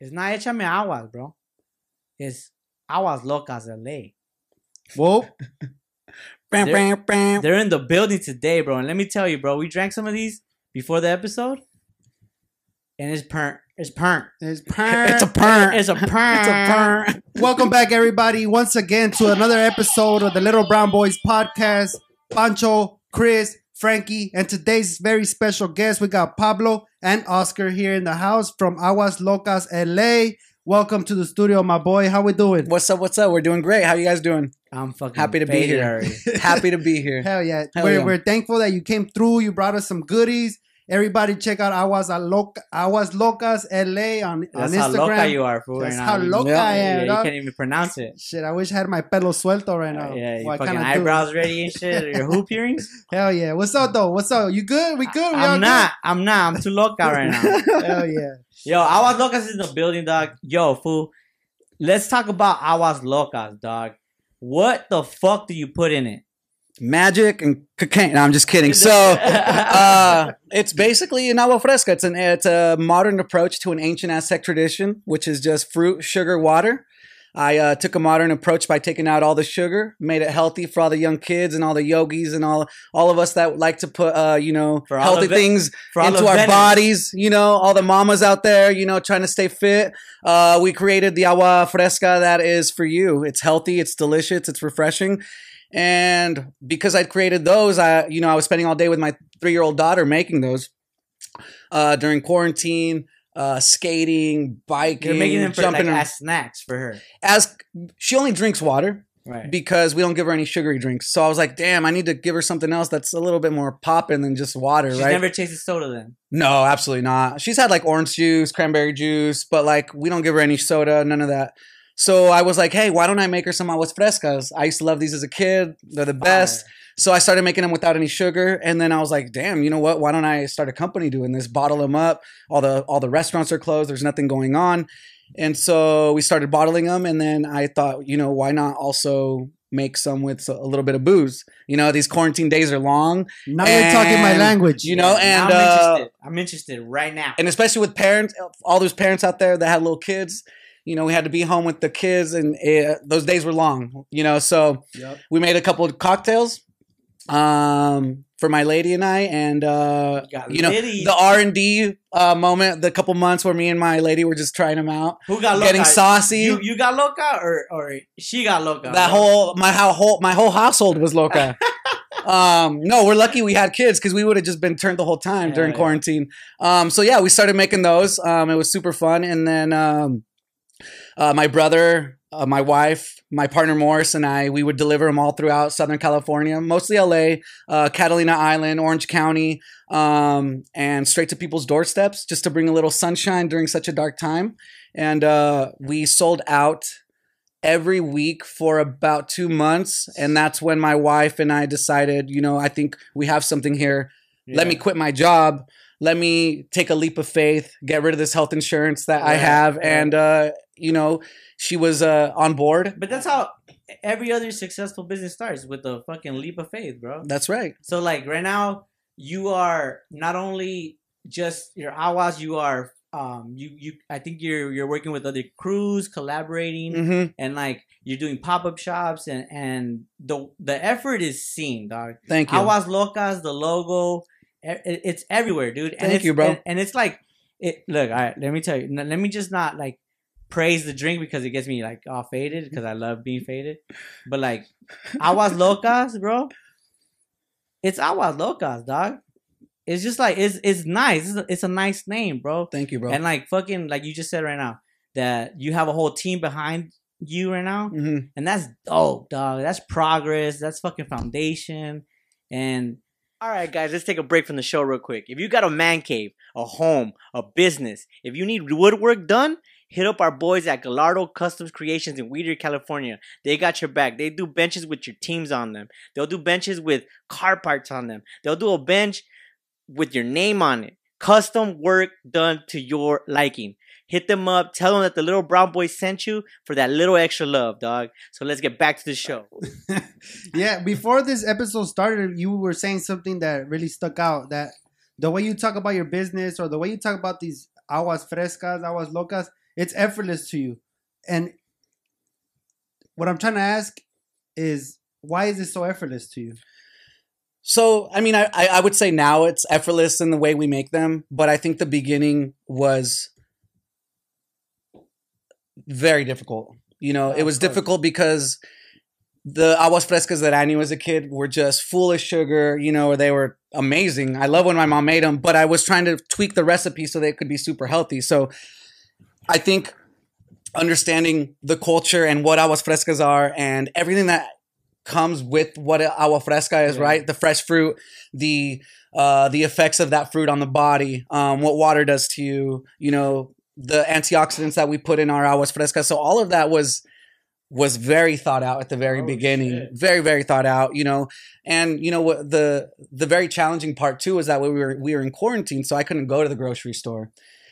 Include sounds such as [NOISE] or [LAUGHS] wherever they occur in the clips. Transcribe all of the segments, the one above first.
It's not Échame Aguas, bro. It's Aguas Locas LA. Whoa. [LAUGHS] They're- They're, They're in the building today, bro. And let me tell you, bro, we drank some of these before the episode. And it's pernt. It's pernt. it's [LAUGHS] It's a pernt. It's a pernt. It's a pernt. Welcome back, everybody, once again to another episode of the Little Brown Boys podcast. Pancho, Chris, Frankie, and today's very special guest, we got Pablo and Oscar here in the house from Aguas Locas, LA. Welcome to the studio, my boy. How we doing? What's up? What's up? We're doing great. How you guys doing? I'm fucking Happy to be here. [LAUGHS] Happy to be here. Hell yeah. Hell we're, yeah. we're thankful that you came through. You brought us some goodies. Everybody check out Aguas, Loca, Aguas Locas LA on, That's on how loca you are, fool. That's right how loca Yeah, I Yeah, am. you can't even pronounce it. Shit, I wish I had my pelo suelto right now. yeah, you fucking eyebrows ready [LAUGHS] and shit. Your hoop earrings. Hell yeah. What's up, though? What's up? You good? We good? We I'm not. I'm not. I'm too loca right now. [LAUGHS] Hell yeah. Yo, Aguas Locas is in the building, dog. Yo, fool. Let's talk about Aguas Locas, dog. What the fuck do you put in it? Magic and cocaine. No, I'm just kidding. [LAUGHS] So, uh, it's basically an agua fresca. It's an it's a modern approach to an ancient Aztec tradition, which is just fruit, sugar, water. I uh, took a modern approach by taking out all the sugar, made it healthy for all the young kids and all the yogis and all all of us that like to put uh, you know healthy ve- things into our veterans. bodies, you know, all the mamas out there, you know, trying to stay fit. Uh, we created the agua fresca that is for you. It's healthy, it's delicious, it's refreshing. And because I'd created those, I, you know, I was spending all day with my three year old daughter making those uh, during quarantine, uh, skating, biking, You're making them for like jumping. around. as snacks for her. As she only drinks water Right. because we don't give her any sugary drinks. So I was like, damn, I need to give her something else that's a little bit more popping than just water, She's right? never tasted soda then. No, absolutely not. She's had like orange juice, cranberry juice, but like we don't give her any soda, none of that. So I was like, hey, why don't I make her some aguas frescas? I used to love these as a kid. They're the best. Fire. So I started making them without any sugar, and then I was like, "Damn, you know what? Why don't I start a company doing this? Bottle them up. All the all the restaurants are closed. There's nothing going on, and so we started bottling them. And then I thought, you know, why not also make some with a little bit of booze? You know, these quarantine days are long, Now you're talking my language. you know, Now and I'm uh, interested. I'm interested right now. and especially with parents, all those parents out there that had little kids. You know, we had to be home with the kids, and uh those days were long. You know, so Yep. we made a couple of cocktails um for my lady and I and uh You you know the R&D uh moment the couple months where me and my lady were just trying them out Who got loca? getting saucy You you got loca or or she got loca? that bro? whole my how whole my whole household was loca [LAUGHS] um no we're lucky we had kids because we would have just been turned the whole time during Yeah, yeah. quarantine um so yeah we started making those um it was super fun and then um uh, my brother uh, my wife my partner morris and i we would deliver them all throughout southern california mostly la uh, catalina island orange county um, and straight to people's doorsteps just to bring a little sunshine during such a dark time. And uh, we sold out every week for about two months. And that's when my wife and i decided you know i think we have something here let me quit my job let me take a leap of faith get rid of this health insurance that i have right. and uh, you know she was uh, on board But that's how every other successful business starts with a fucking leap of faith, bro. that's right So like right now, you are not only just your awas, you are um you you I think you're you're working with other crews, collaborating, hmm and like you're doing pop up shops, and and the the effort is seen, dog. thank you Aguas Locas, the logo, it's everywhere, dude. And Thank it's, you, bro. And, and it's like, it. Look, all right. Let me tell you. Let me just not like praise the drink because it gets me like all faded because I love being faded. But like, Aguas Locas, bro. It's Aguas Locas, dog. It's just like it's it's nice. It's a, it's a nice name, bro. thank you bro And like fucking like you just said right now that you have a whole team behind you right now. hmm And that's dope, dog. That's progress. That's fucking foundation. And all right, guys, let's take a break from the show real quick. If you got a man cave, a home, a business, if you need woodwork done, hit up our boys at Gallardo Customs Creations in Whittier, California. They got your back. They do benches with your teams on them. They'll do benches with car parts on them. They'll do a bench with your name on it. Custom work done to your liking. Hit them up. Tell them that the little brown boy sent you for that little extra love, dog. So let's get back to the show. [LAUGHS] yeah, before this episode started, you were saying something that really stuck out. That the way you talk about your business or the way you talk about these aguas frescas, aguas locas, it's effortless to you. And what I'm trying to ask is why is it so effortless to you? So, I mean, I, I I would say now it's effortless in the way we make them, but I think the beginning was very difficult. You know, it was difficult because the aguas frescas that I knew as a kid were just full of sugar, you know, or they were amazing. I love when my mom made them, but I was trying to tweak the recipe so they could be super healthy. So I think understanding the culture and what aguas frescas are and everything that comes with what agua fresca is, Yeah. right? The fresh fruit, the uh, the effects of that fruit on the body, um, what water does to you, you know, the antioxidants that we put in our aguas frescas. So all of that was was very thought out at the very Oh, beginning. shit. Very, very thought out, you know. And you know what the the very challenging part too is that we were we were in quarantine, so I couldn't go to the grocery store.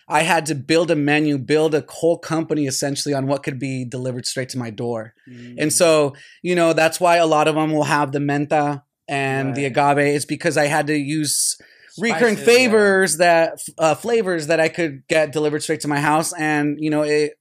I had to build a menu, build a whole company essentially on what could be delivered straight to my door. Mm. And so, you know, that's why a lot of them will have the menta and the agave. It's because I had to use recurring Spices, yeah. that uh, flavors that I could get delivered straight to my house, and you know, it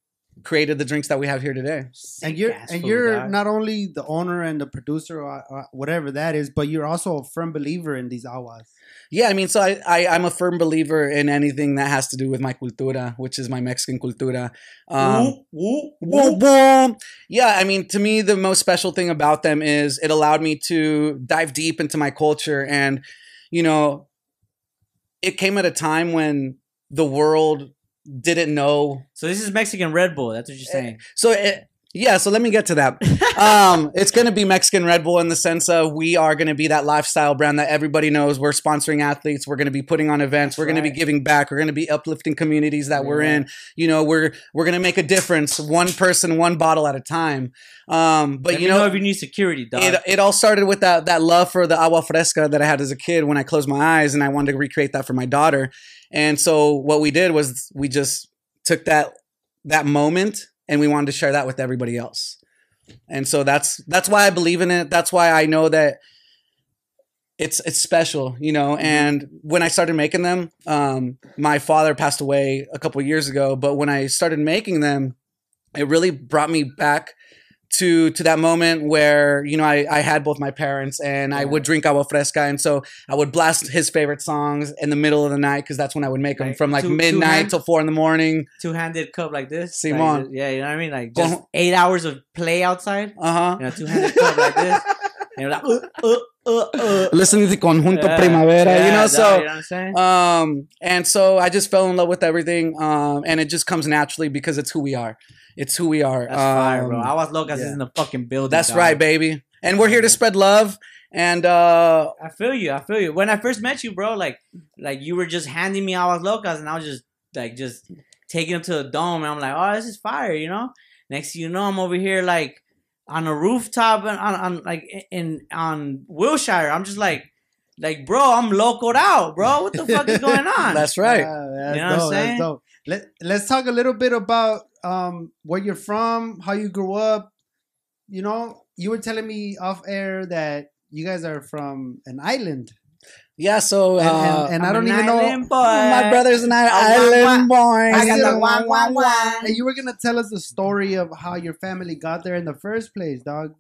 created the drinks that we have here today. and you're and you're dog. not only the owner and the producer or, or whatever that is, but you're also a firm believer in these awas. Yeah, I mean, so I, I I'm a firm believer in anything that has to do with my cultura, which is my Mexican cultura. Um, Boom, boom. Yeah, I mean, to me, the most special thing about them is it allowed me to dive deep into my culture. And, you know, it came at a time when the world didn't know. So this is Mexican Red Bull. That's what you're eh, saying. So, it, yeah, so let me get to that. um, [LAUGHS] it's going to be Mexican Red Bull in the sense of we are going to be that lifestyle brand that everybody knows. We're sponsoring athletes. We're going to be putting on events. That's we're going to be giving back. We're going to be uplifting communities that we're in. You know, we're we're going to make a difference, one person, one bottle at a time. Um, but Let you me know, if you need security, dog. it, it all started with that that love for the agua fresca that I had as a kid when I closed my eyes and I wanted to recreate that for my daughter. And so what we did was we just took that that moment and we wanted to share that with everybody else. And so that's that's why I believe in it. That's why I know that it's it's special, you know. And when I started making them, um, my father passed away a couple years ago. But when I started making them, it really brought me back to to that moment where you know I, I had both my parents and I would drink agua fresca and so I would blast his favorite songs in the middle of the night because that's when I would make them Like from like two- two midnight hand- till four in the morning. Two-handed cup like this. Simon. Like, yeah, you know what I mean. Like just eight hours of play outside. Uh huh. You know, two-handed cup like this. [LAUGHS] And you're like, uh, uh, uh, uh. Listening to Conjunto Yeah, Primavera, you know. So you know what I'm saying? um and so i just fell in love with everything um and it just comes naturally because it's who we are it's who we are That's fire, bro. Um, Aguas Locas yeah. is in the fucking building. that's dog. right baby and we're here to spread love and uh I feel you. I feel you. When I first met you, bro, like, like you were just handing me Aguas Locas, and I was just like, just taking them to the dome, and I'm like, oh, this is fire, you know. Next thing you know, I'm over here like on a rooftop and on, on like in on Wilshire. I'm just like, like, bro, I'm locoed out, bro. What the fuck is going [LAUGHS] on? that's right Ah, that's You know what I'm saying? dope. Let, let's talk a little bit about um, where you're from, how you grew up. You know, you were telling me off air that you guys are from an island. Yeah so And, uh and, and I I'm don't an even know. boy. my brothers and i wah, island boys I got still- the wah, wah, wah. And you were gonna tell us the story of how your family got there in the first place, dog.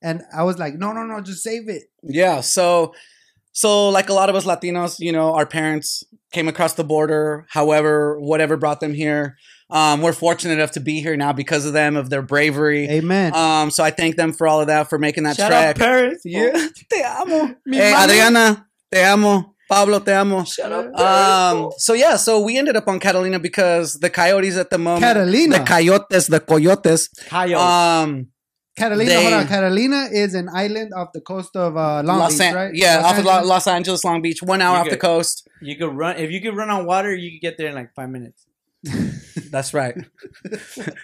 And I was like, no, no, no, just save it. Yeah, so so like a lot of us Latinos, you know, our parents came across the border, however, whatever brought them here. Um, we're fortunate enough to be here now because of them, of their bravery. Amen. Um, so I thank them for all of that, for making that Shout trek. out Paris. Yeah, [LAUGHS] te amo. Mi Hey. Adriana, te amo. Pablo, te amo. Shut up. Um, so yeah, so we ended up on Catalina because the coyotes at the moment, Catalina. the coyotes, the coyotes, Coyote. um, Catalina, they- hold on. Catalina is an island off the coast of uh, Long Los Beach, An- right? yeah, Los off of Angeles? Los Angeles, Long Beach, one hour You off the coast. you could run if you could run on water. You could get there in like five minutes. [LAUGHS] That's right.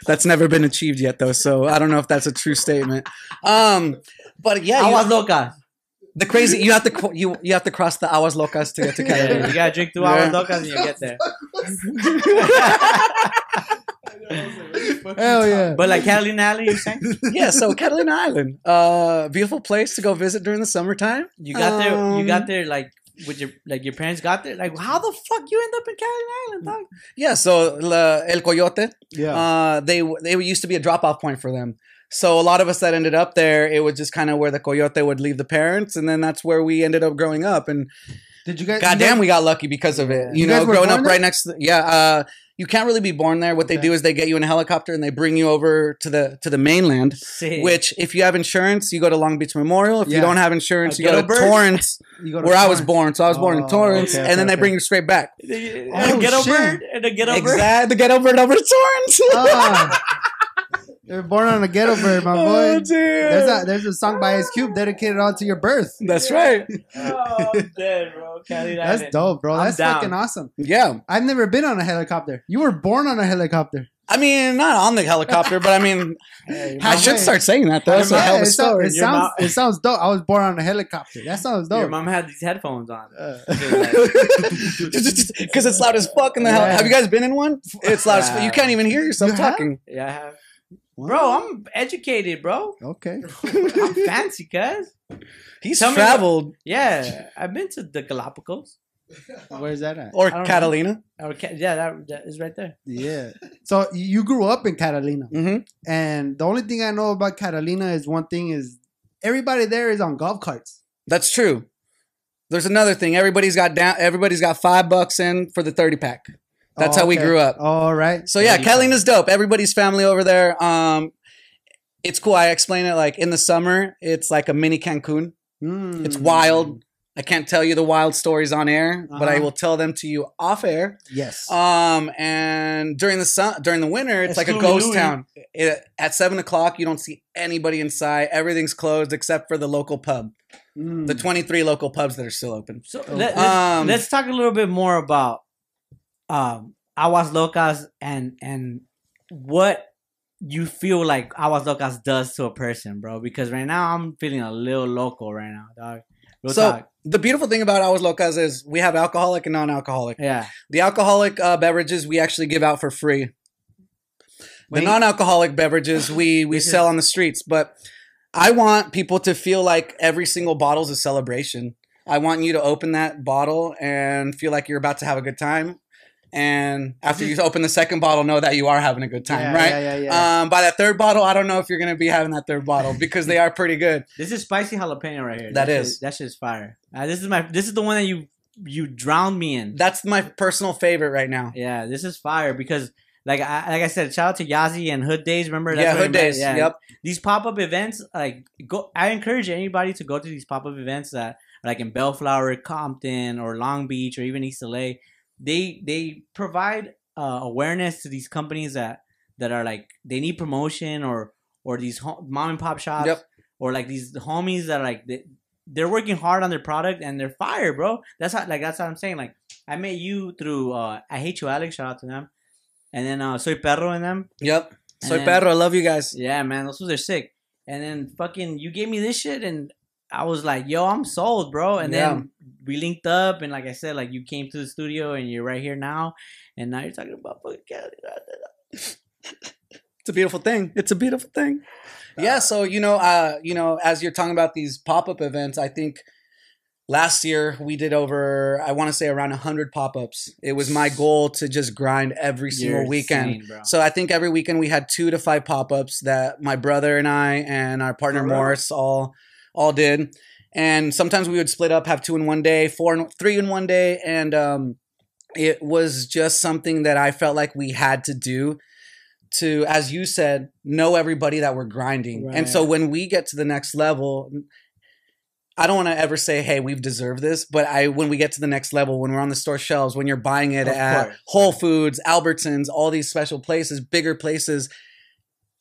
that's never been achieved yet, though. So I don't know if that's a true statement. Um, but yeah, Aguas you, Locas. The crazy you have to you you have to cross the aguas locas to get to Yeah, Canada. you gotta drink two Yeah. Aguas Locas and you get there. [LAUGHS] Hell yeah. But like Catalina Alley, you're saying yeah, so Catalina Island, uh, beautiful place to go visit during the summertime. you got there. You got Um, there like with your like your parents got there? Like how the fuck you end up in Catalina Island, dog? Yeah, so la, El Coyote, Yeah. uh, they they used to be a drop off point for them. So a lot of us that ended up there, it was just kind of where the Coyote would leave the parents, and then that's where we ended up growing up. And Did you guys? goddamn, we got lucky because of it. You, You know, guys were growing up born right next to the, yeah. Uh, you can't really be born there. What they do is they get you in a helicopter and they bring you over to the to the mainland. Sick. Which, if you have insurance, you go to Long Beach Memorial. If Yeah. you don't have insurance, Uh, you go to Torrance, [LAUGHS] You go to where I was born. So I was born in Oh, Torrance, okay, and then okay, they bring you straight back. and a Oh, ghetto shit. bird and a ghetto bird. Exactly, get over and over to Torrance. Ah. [LAUGHS] They were born on a ghetto bird, my [LAUGHS] Oh, boy. dude. There's a there's a song by Ice Cube dedicated all to your birth. That's right. Oh, I'm dead, bro. Catalina That's Island. dope, bro. I'm That's down. fucking awesome. Yeah. I've never been on a helicopter. You were born on a helicopter. I mean, not on the helicopter, but I mean, [LAUGHS] Hey, I should man. start saying that though. That's a Yeah, hell of a it, story. it sounds mom- it sounds dope. I was born on a helicopter. That sounds dope. Your mom had these headphones on. Uh, [LAUGHS] Because it's loud as fuck in the hell. Yeah. Have you guys been in one? It's loud as fuck. You can't even hear yourself You have? talking. Yeah, I have. Bro, I'm educated, bro. okay. [LAUGHS] I'm fancy, cuz. He's Tell me traveled. Yeah, I've been to the Galapagos. Where's that at? Or I don't Catalina. Or yeah, that, that is right there. Yeah. So you grew up in Catalina, hmm and the only thing I know about Catalina is one thing is everybody there is on golf carts. That's true. There's another thing. Everybody's got down. Everybody's got five bucks in for the thirty pack. That's Oh, how we okay. grew up. All right. So yeah, 30 Catalina's dope. Everybody's family over there. Um, it's cool. I explain it like in the summer, it's like a mini Cancun. Mm. It's wild. I can't tell you the wild stories on air, but I Uh-huh. will tell them to you off air. Yes. Um, and during the sun, during the winter, it's like a ghost Louis. town. It, at seven o'clock, you don't see anybody inside. Everything's closed except for the local pub, Mm. the twenty-three local pubs that are still open. So Oh. let, us Um, let's talk a little bit more about um Aguas Locas and and what you feel like Aguas Locas does to a person, bro. Because right now I'm feeling a little local right now, dog. Real so talk. the beautiful thing about Aguas Locas is we have alcoholic and non-alcoholic. Yeah. The alcoholic uh, beverages we actually give out for free. The Wait. non-alcoholic beverages we [LAUGHS] we sell on the streets, but I want people to feel like every single bottle is a celebration. I want you to open that bottle and feel like you're about to have a good time. And after you open the second bottle, know that you are having a good time, Yeah, right? Yeah, yeah, yeah. Um, by that third bottle, I don't know if you're gonna be having that third bottle [LAUGHS] because they are pretty good. This is spicy jalapeno right here. That shit- is. that shit's fire. Uh, this is my this is the one that you you drowned me in. That's my personal favorite right now. Yeah, this is fire because like I like I said, shout out to Yazi and Hood Days. Remember? yeah, Hood? Days. Yeah. Yep. These pop up events, like go. I encourage anybody to go to these pop up events that like in Bellflower, Compton, or Long Beach, or even East LA. They they provide uh, awareness to these companies that that are like they need promotion or or these ho- mom and pop shops Yep. or like these homies that are like they, they're working hard on their product and they're fire, bro. That's how like that's what I'm saying. Like I met you through uh I hate you, Alex. Shout out to them. And then uh Soy Perro and them. Yep. And Soy then- perro. I love you guys. Yeah, man, those fools are sick. And then fucking you gave me this shit and I was like, yo, I'm sold, bro. And Yeah. then we linked up and like I said, like you came to the studio and you're right here now. And now you're talking about fucking Cali. It's a beautiful thing. It's a beautiful thing. Yeah, so you know, uh, you know, as you're talking about these pop-up events, I think last year we did over I want to say around 100 pop-ups. It was my goal to just grind every single You're weekend. So I think every weekend we had 2 to 5 pop-ups that my brother and I and our partner real? Morris all all did. And sometimes we would split up, have two in one day, four and three in one day and um it was just something that I felt like we had to do to, as you said, know everybody that we're grinding. And so when we get to the next level, I don't want to ever say, "Hey, we've deserved this," but I, when we get to the next level, when we're on the store shelves, when you're buying it Of at course. Whole Foods, Albertsons, all these special places, bigger places,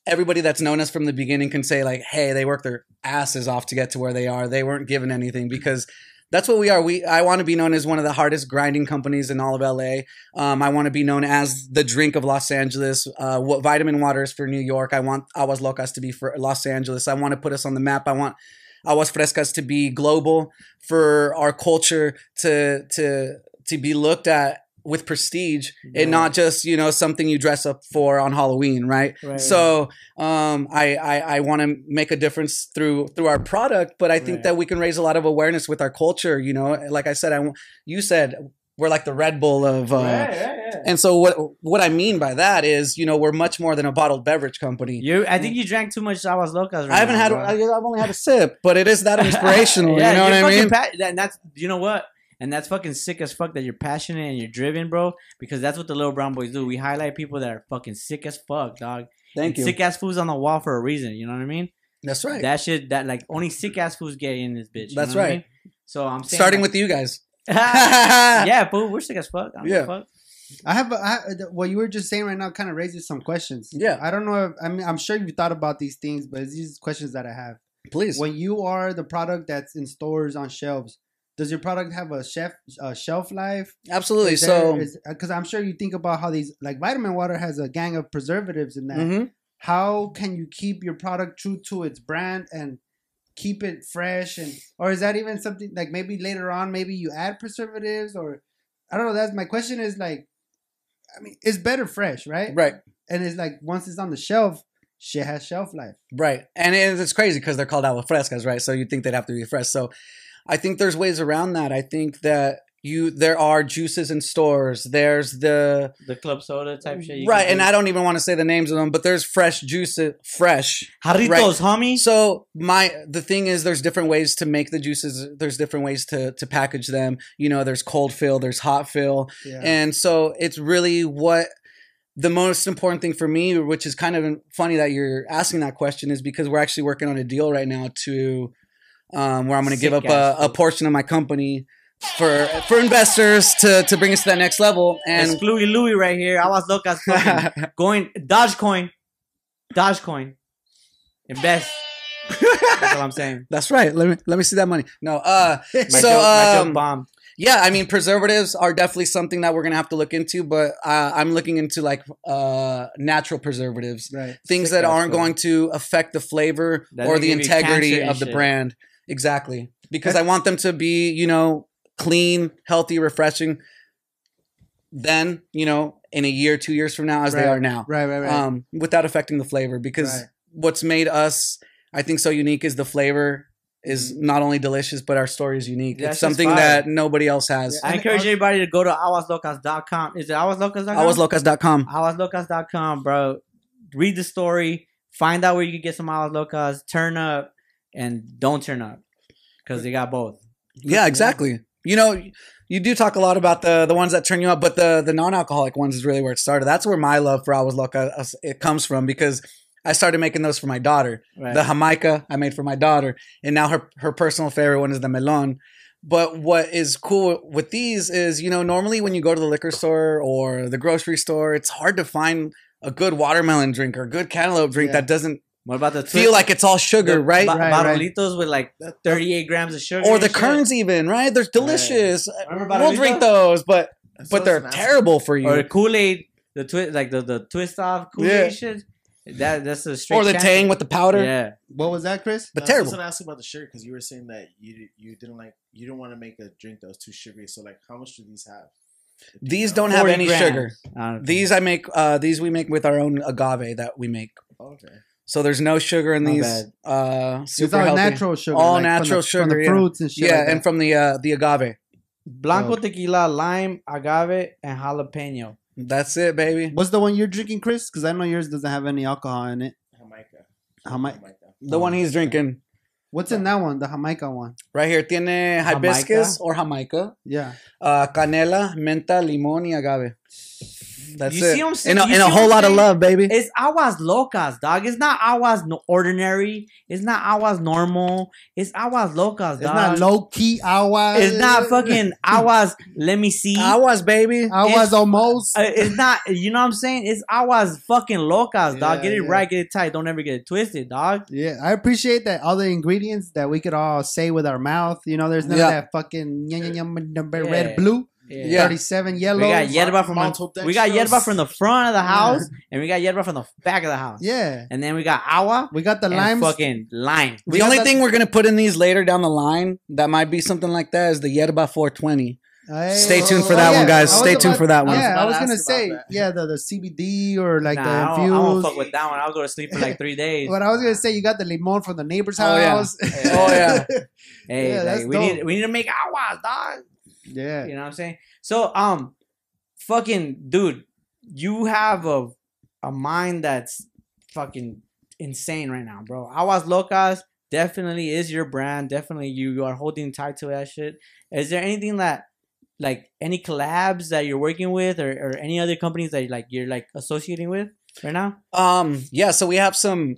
everybody that's known us from the beginning can say, like, "Hey, they worked their asses off to get to where they are. They weren't given anything because." That's what we are. We I want to be known as one of the hardest grinding companies in all of LA. Um, I want to be known as the drink of Los Angeles. Uh, what vitamin water is for New York. I want Aguas Locas to be for Los Angeles. I want to put us on the map. I want Aguas Frescas to be global for our culture to to to be looked at with prestige and not just you know something you dress up for on Halloween, right? Right, So um, I I, I want to make a difference through through our product, but I think Right. that we can raise a lot of awareness with our culture. You know, like I said, I you said we're like the Red Bull of. Uh, Right, right, right. And so what what I mean by that is, you know, we're much more than a bottled beverage company. You, I think you drank too much aguas locas. Right I haven't now, had. bro. I, I've only had a sip, but it is that [LAUGHS] inspirational. Yeah, you know what I mean? pa- that- and that's you know what, and that's fucking sick as fuck that you're passionate and you're driven, bro. Because that's what the little brown boys do. We highlight people that are fucking sick as fuck, dog. Thank you. Sick ass fools on the wall for a reason. You know what I mean? That's right. That shit. That like only sick ass fools get in this bitch. you That's know what I right. mean? So I'm saying Starting like- with you guys. [LAUGHS] [LAUGHS] yeah, fool. We're sick as fuck. I don't give a fuck. I have, a, I, what you were just saying right now kind of raises some questions. Yeah. I don't know. If, I mean, I'm sure you've thought about these things, but it's these questions that I have. Please. When you are the product that's in stores on shelves, does your product have a chef a shelf life? Absolutely. Is so. because I'm sure you think about how these like vitamin water has a gang of preservatives in that. Mhm. How can you keep your product true to its brand and keep it fresh? And or is that even something like maybe later on maybe you add preservatives or I don't know. That's my question. Is like, I mean, it's better fresh, right? Right. And it's like once it's on the shelf, shit has shelf life. Right. And it's crazy because they're called agua frescas, right? So you'd think they'd have to be fresh. So I think there's ways around that. I think that you there are juices in stores. There's the The club soda type shit. you right, and. I don't even want to say the names of them, but there's fresh juices, fresh. Jarritos, right. homie. So my the thing is, there's different ways to make the juices. There's different ways to to package them. You know, there's cold fill, there's hot fill, Yeah. and so it's really what the most important thing for me, which is kind of funny that you're asking that question, is because we're actually working on a deal right now to um, where I'm going to give up a, a portion of my company for for investors to to bring us to that next level. It's And Louis Louis right here. Aguas locas. [LAUGHS] fucking going Dogecoin, Dogecoin, invest. That's what I'm saying. that's right. Let me let me see that money. No, uh, [LAUGHS] My so joke, um, bomb. Yeah, I mean preservatives are definitely something that we're gonna have to look into, but uh, I'm looking into like uh, natural preservatives, right. things Sick that aren't going to affect the flavor or the integrity of the shit. brand. Exactly, because I want them to be, you know, clean, healthy, refreshing. Then, you know, in a year, two years from now, as they are now, Right. Right. Right. um, without affecting the flavor. Because Right. what's made us, I think, so unique is the flavor is not only delicious, but our story is unique. That's it's something fire. that nobody else has. I And encourage also- everybody to go to aguaslocas.com. Is it aguaslocas.com? awaslocas.com. aguaslocas.com, bro. Read the story. Find out where you can get some aguas locas. Turn up and don't turn up because they got both. Yeah, exactly. You know, you do talk a lot about the the ones that turn you up, but the the non-alcoholic ones is really where it started. That's where my love for Aguas Locas uh, it comes from because I started making those for my daughter. Right. The Jamaica I made for my daughter, and now her her personal favorite one is the melon. But what is cool with these is, you know, normally when you go to the liquor store or the grocery store, it's hard to find a good watermelon drink or a good cantaloupe drink Yeah. that doesn't what about the feel like it's all sugar, the right? ba- Right, right. With like 38 grams of sugar. or the shit? Kern's even, right? They're delicious. Remember We'll drink those, but That's but what I they're was terrible for you. Or the Kool Aid, the twist, like the, the twist off Kool Aid Yeah. shit. That that's a straight. Or the cancer. tang with the powder. Yeah, What was that, Chris? But I terrible. was gonna ask about the shirt because you were saying that you you didn't like you didn't want to make a drink that was too sugary. So like, how much do these have? These know? don't have any grams. sugar. I don't. These I make. Uh, these we make with our own agave that we make. Oh, okay. So there's no sugar in Not these. bad. Uh, It's super all healthy. natural sugar. All like from natural the, sugar, From the yeah. fruits and shit. Yeah, like and from the uh, the agave. Blanco Oh. tequila, lime, agave, and jalapeno. That's it, baby. What's the one you're drinking, Chris? Because I know yours doesn't have any alcohol in it. Jamaica. Jamaica. The one he's drinking What's in that one? The Jamaica one. right here. Tiene hibiscus or jamaica, Yeah. uh, canela, menta, limon, y agave. That's You it. see what I'm saying? In a, a whole lot of love, baby. It's aguas locas, dog. It's not aguas no ordinary. It's not aguas normal. It's aguas locas, dog. It's not low key aguas. It's not fucking [LAUGHS] aguas. Let me see. Aguas, baby. aguas it's- almost. Uh, it's not. You know what I'm saying? It's aguas fucking locas, dog. Yeah, Get it yeah. right. Get it tight. Don't ever get it twisted, dog. Yeah, I appreciate that all the ingredients that we could all say with our mouth. You know, there's none Yeah. of that fucking red blue, Yeah. 37 yellow. We got yerba from the, we got yerba from the front of the house, and we got yerba from the back of the house. Yeah. And then we got agua We got the and limes. fucking lime. We The got only that- thing we're gonna put in these later down the line that might be something like that is the yerba 420. Hey. Stay oh, tuned for Oh, that yeah. one, guys. I was Stay tuned about- for that one. Yeah, about I was gonna say, that. yeah, the, the CBD or like nah, the I don't, I won't fuck with that one. I'll go to sleep for like three days. But I was gonna say you got the limon from the neighbor's Oh, yeah. house. Oh, yeah. [LAUGHS] Hey, Yeah, like, that's we need we need to make aguas, dog. Yeah. You know what I'm saying? So, um, fucking dude, you have a a mind that's fucking insane right now, bro. Aguas Locas definitely is your brand. Definitely, you are holding tight to that shit. Is there anything that, like, any collabs that you're working with, or, or any other companies that like you're like associating with right now? Um, yeah, so we have some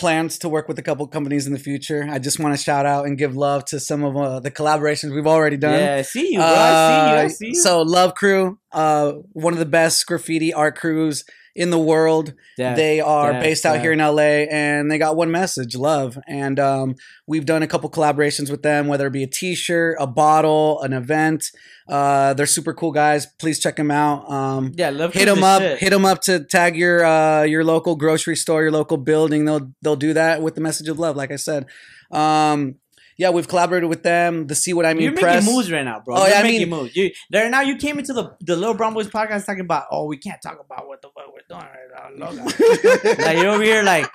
plans to work with a couple companies in the future. I just want to shout out and give love to some of uh, the collaborations we've already done. Yeah, I see you, bro. I see you. I Uh, see you. So Love Crew, uh, one of the best graffiti art crews in the world. Def, they are def, based out def. here in LA, and they got one message: love. And um, we've done a couple collaborations with them, whether it be a T-shirt, a bottle, an event. Uh, they're super cool guys. Please check them out. Um, yeah, love hit them up shit. hit them up to tag your uh your local grocery store your local building they'll they'll do that with the message of love like i said um yeah we've collaborated with them the see what i mean You're press making moves right now, bro. Oh, You're yeah, I making mean- moves. You there now. You came into the the Little Brown Boys podcast talking about, oh, we can't talk about what the fuck we're doing right now. [LAUGHS] Like you're over here, like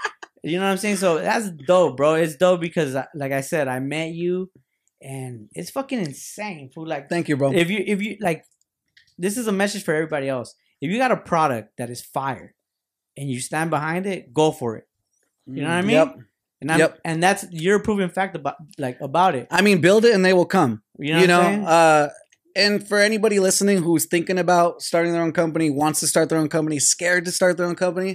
you know what I'm saying. So that's dope, bro. It's dope because, like I said, I met you, and it's fucking insane. Fool. Like thank you bro if you if you like, this is a message for everybody else. If you got a product that is fire, and you stand behind it, go for it. You know what I mean? Mm, yep And I'm, Yep. and that's your proven fact about like about it. i mean build it and they will come You know, you what know I'm uh and for anybody listening who's thinking about starting their own company wants to start their own company scared to start their own company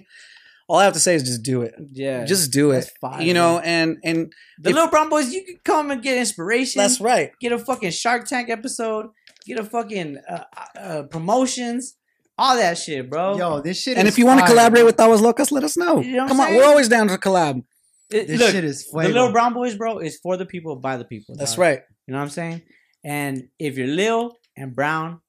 all i have to say is just do it yeah, just do it That's fire, you know man. and and The If- Little Brown Boys, you can come and get inspiration. that's right Get a fucking Shark Tank episode. Get a fucking uh, uh, promotions. All that shit, bro. Yo, this shit. and is if you want to collaborate bro. with Aguas Locas, let us know. You know what I'm Come on, saying? we're always down to collab. It- this look, shit is the. Little Brown Boys, bro, is for the people, by the people. That's dog. right. You know what I'm saying? And if you're Lil and Brown,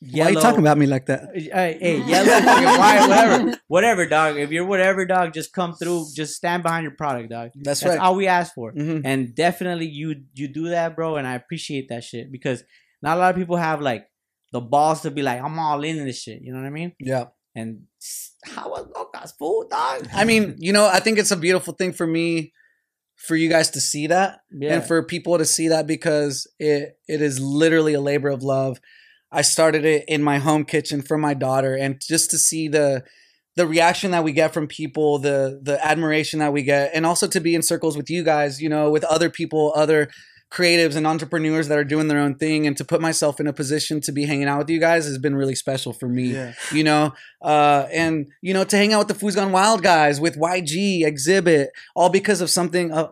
Why are you talking about me like that? Hey, hey, yellow, fucking white, whatever, whatever, dog. If you're whatever, dog, just come through. Just stand behind your product, dog. That's, That's right. all we ask for. Mhm. and definitely you you do that bro and i appreciate that shit because not a lot of people have like the balls to be like i'm all in this shit you know what i mean Yeah. and how was locas fool dog I mean, you know, I think it's a beautiful thing for me, for you guys to see that, yeah and for people to see that because it it is literally a labor of love. I started it in my home kitchen for my daughter, and just to see the the reaction that we get from people, the the admiration that we get, and also to be in circles with you guys, you know, with other people, other creatives and entrepreneurs that are doing their own thing, and to put myself in a position to be hanging out with you guys has been really special for me Yeah. you know, uh, and you know, to hang out with the Foods Gone Wild guys, with YG, Xzibit, all because of something, uh,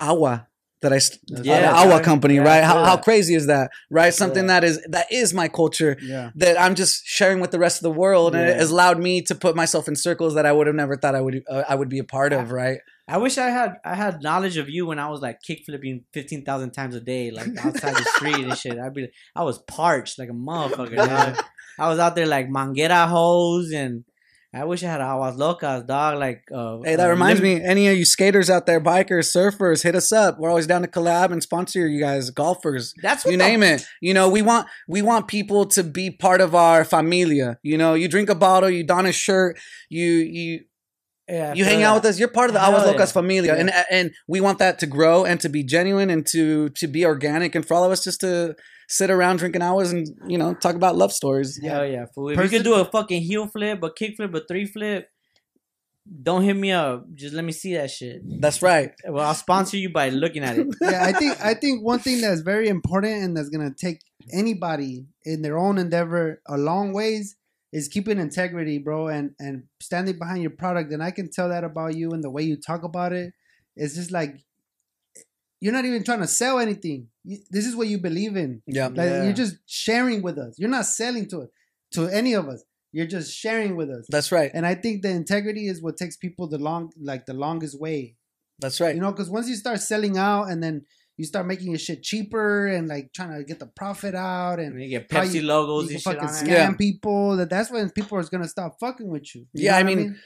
Awa that I, st- Yeah, the Awa company, Yeah, right? How, how crazy is that, right? Something Yeah. that is that is my culture Yeah. that I'm just sharing with the rest of the world, and it has allowed me to put myself in circles that I would have never thought I would uh, I would be a part of, right? I wish i had i had knowledge of you when i was like kick flipping 15000 times a day like outside the street and shit i'd be i was parched like a motherfucker dog. [LAUGHS] i was out there like manguera hose and I wish I had aguas locas, dog. Like, uh, Hey, that uh, reminds me. Any of you skaters out there, bikers, surfers, hit us up. We're always down to collab and sponsor you guys, golfers. That's what you name it. You know, we want we want people to be part of our familia. You know, you drink a bottle, you don a shirt, you you Yeah, you hang that. out with us. You're part of the Hell Aguas yeah. Locas familia, Yeah. and and we want that to grow and to be genuine and to to be organic, and for all of us just to sit around drinking hours and you know talk about love stories. Hell yeah, fool. If Person- you could do a fucking heel flip, a kick flip, a three flip, don't hit me up. Just let me see that shit. That's right. Well, I'll sponsor you by looking at it. yeah, I think I [LAUGHS] think one thing that's very important and that's gonna take anybody in their own endeavor a long ways is keeping integrity, bro, and and standing behind your product. And I can tell that about you and the way you talk about it. It's just like you're not even trying to sell anything. You, this is what you believe in. Yeah. Like Yeah. you're just sharing with us. You're not selling to to any of us. You're just sharing with us. That's right. And I think the integrity is what takes people the long like the longest way. That's right. You know, because once you start selling out and then you start making your shit cheaper and like trying to get the profit out and And you get How Pepsi you- logos you and can shit fucking on scam it. Yeah. people, that that's when people are gonna stop fucking with you. You Yeah, know I what mean,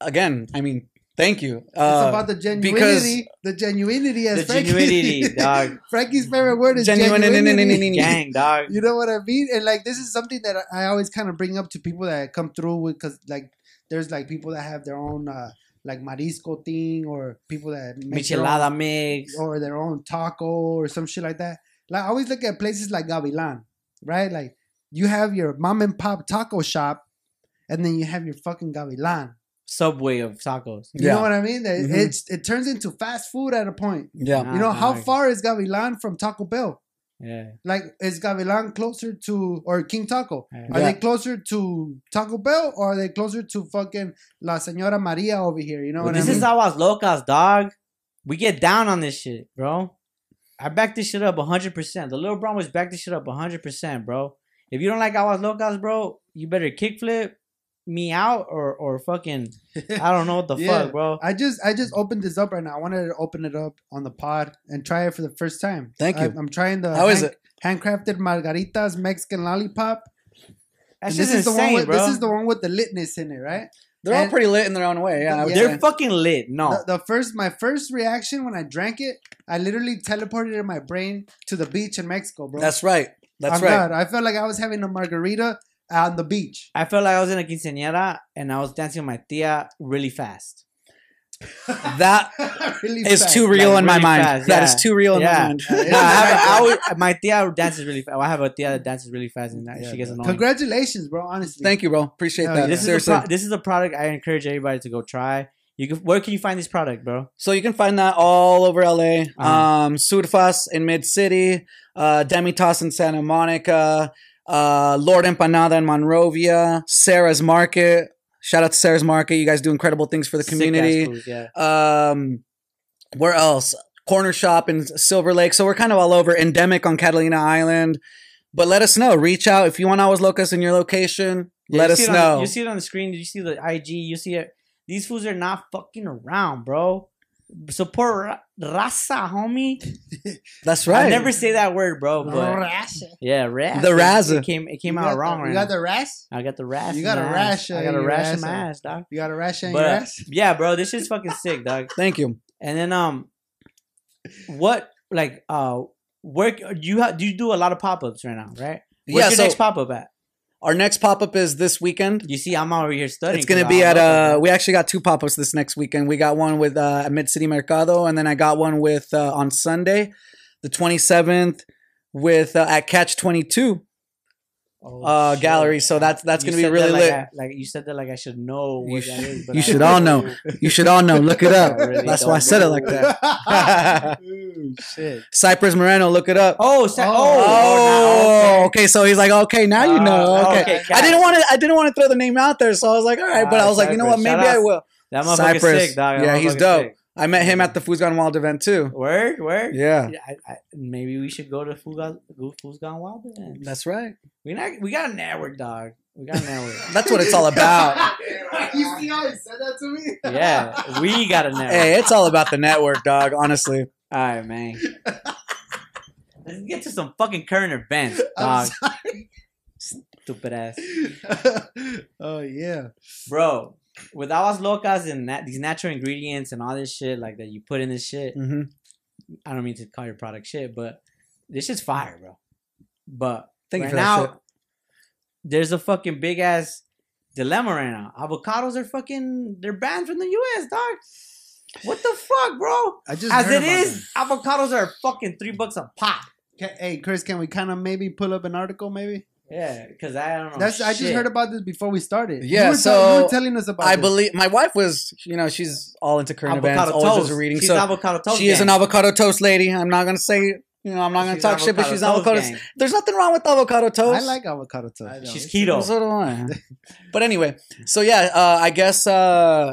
again, I mean, Thank you. It's Uh, about the because- genuinity. The genuinity as The Frankie. genuinity, [LAUGHS] dog. Frankie's favorite word is Genuine- genuinity. Gang, dog. You know what I mean? And like this is something that I always kind of bring up to people that come through with because like there's like people that have their own uh like marisco thing or people that make their own- Michelada mix. or their own taco or some shit like that. Like I always look at places like Gavilan, right? Like you have your mom and pop taco shop, and then you have your fucking Gavilan. Subway of tacos. You Yeah. know what I mean? That Mhm. It's it turns into fast food at a point. yeah. You know Ah, how far is Gavilan from Taco Bell? Yeah. Like is Gavilan closer to or King Taco? Yeah. Are they closer to Taco Bell or are they closer to fucking La Señora Maria over here? You know Well, what this I mean? This is Aguas Locas, dog. We get down on this shit, bro. I back this shit up 100%. The little Brown was back this shit up 100%, bro. If you don't like Aguas Locas, bro, you better kickflip me out or or fucking I don't know what the [LAUGHS] Yeah. fuck, bro. I just I just opened this up right now. I wanted to open it up on the pod and try it for the first time. Thank you. I, am trying the How is hand- it? handcrafted margaritas Mexican lollipop. That And shit's this is the one with bro. this is the one with the litness in it, right? They're all pretty lit in their own way. Yeah. I Yeah. They're say. fucking lit. No. The, the first my first reaction when I drank it, I literally teleported in my brain to the beach in Mexico, bro. That's right. That's On right. God, I felt like I was having a margarita on the beach. I felt like I was in a quinceañera and I was dancing with my tia really fast. [LAUGHS] That really is fast. too real Like, in my really mind. fast, That yeah. is too real in Yeah. my mind. Yeah, [LAUGHS] No, I have, I always, my tia dances really fast. I have a tia that dances really fast and that Yeah, she gets bro. annoying. Congratulations, bro. Honestly, Thank you, bro. Appreciate Hell that. yeah. This is, a Seriously. pro- this is a product I encourage everybody to go try. You can, where can you find this product, bro? So you can find that all over LA. Uh-huh. Um, Surfas in Mid City, uh, Demitas in Santa Monica, uh, Lord Empanada in Monrovia, Sara's Market. Shout out to Sara's Market. You guys do incredible things for the community. foods, yeah. Um, where else? Corner Shop in Silver Lake. So we're kind of all over. Endemic on Catalina Island. But let us know. Reach out if you want Aguas Locas in your location. Yeah, let you us see it on- know. you see it on the screen. You see the IG. You see it. These fools are not fucking around, bro. Support raza, homie. [LAUGHS] That's right. I never say that word, bro. But yeah, rash. The raza. It came. It came out wrong the, right You now. got the rash. I got the rash. You got a my rash, I got a rash in my ass, dog. You got a rash in But your ass. yeah, bro, this shit's fucking sick, dog. [LAUGHS] Thank you. And then um, what like uh, where you ha- do you do a lot of pop ups right now, right? Where's yeah. your So next pop up at? Our next pop up is this weekend. You see, I'm over here studying. It's gonna be I at uh. We actually got two pop ups this next weekend. We got one with uh at Mid City Mercado, and then I got one with uh, on Sunday, the twenty seventh, with uh, at Catch Twenty Two Oh, uh shit. gallery. So that's that's You gonna be really like lit. I- like you said that like I should know You what should- that is. But you I should all know. You should all know. Look it up. Really That's why I said it like that. [LAUGHS] [LAUGHS] Ooh, shit. Cypress Moreno, look it up. Oh, sa- Oh, oh, Oh, now, okay. So he's like, okay, now you know. Okay, okay, I didn't want to. I didn't want to throw the name out there, so I was like, all right. But Ah, I was like, you know what? Maybe Shout I will. That motherfucker's Cypress. sick, dog. That Yeah, he's dope. sick. I met him at the Foods Gone Wild event too. Where? Where? Yeah, I, I, maybe we should go to Food Gone, Food's Gone Wild. Then. that's right. We not, we got a network, dog. We got a network. [LAUGHS] That's what it's all about. [LAUGHS] you see how he said that to me? yeah, we got a [LAUGHS] network. hey, it's all about the network, dog. Honestly, All right, man. Let's get to some fucking current events, I'm dog. Stupid ass, oh yeah. bro. With aguas locas and nat- these natural ingredients and all this shit like that you put in this shit. hmm I don't mean to call your product shit, but this shit's fire, bro. But thank right now, there's a fucking big ass dilemma right now. Avocados are fucking they're banned from the US, dog. What the fuck, bro? I just As it is, is, avocados are fucking three bucks a pop. them. Ca- Hey, Chris, can we kind of maybe pull up an article, maybe? Yeah, because I don't know. That's I just shit. heard about this before we started. Yeah, you were, so you were telling us about. I this. believe my wife was, you know, she's all into current events, avocado always toast. does reading. She's so avocado toast. she is an avocado toast lady. I'm not gonna say, you know, I'm not gonna She's talk shit, but avocado she's toast avocado. gang. There's nothing wrong with avocado toast. I like avocado toast. She's keto. So do I. but anyway, so yeah, uh, I guess uh,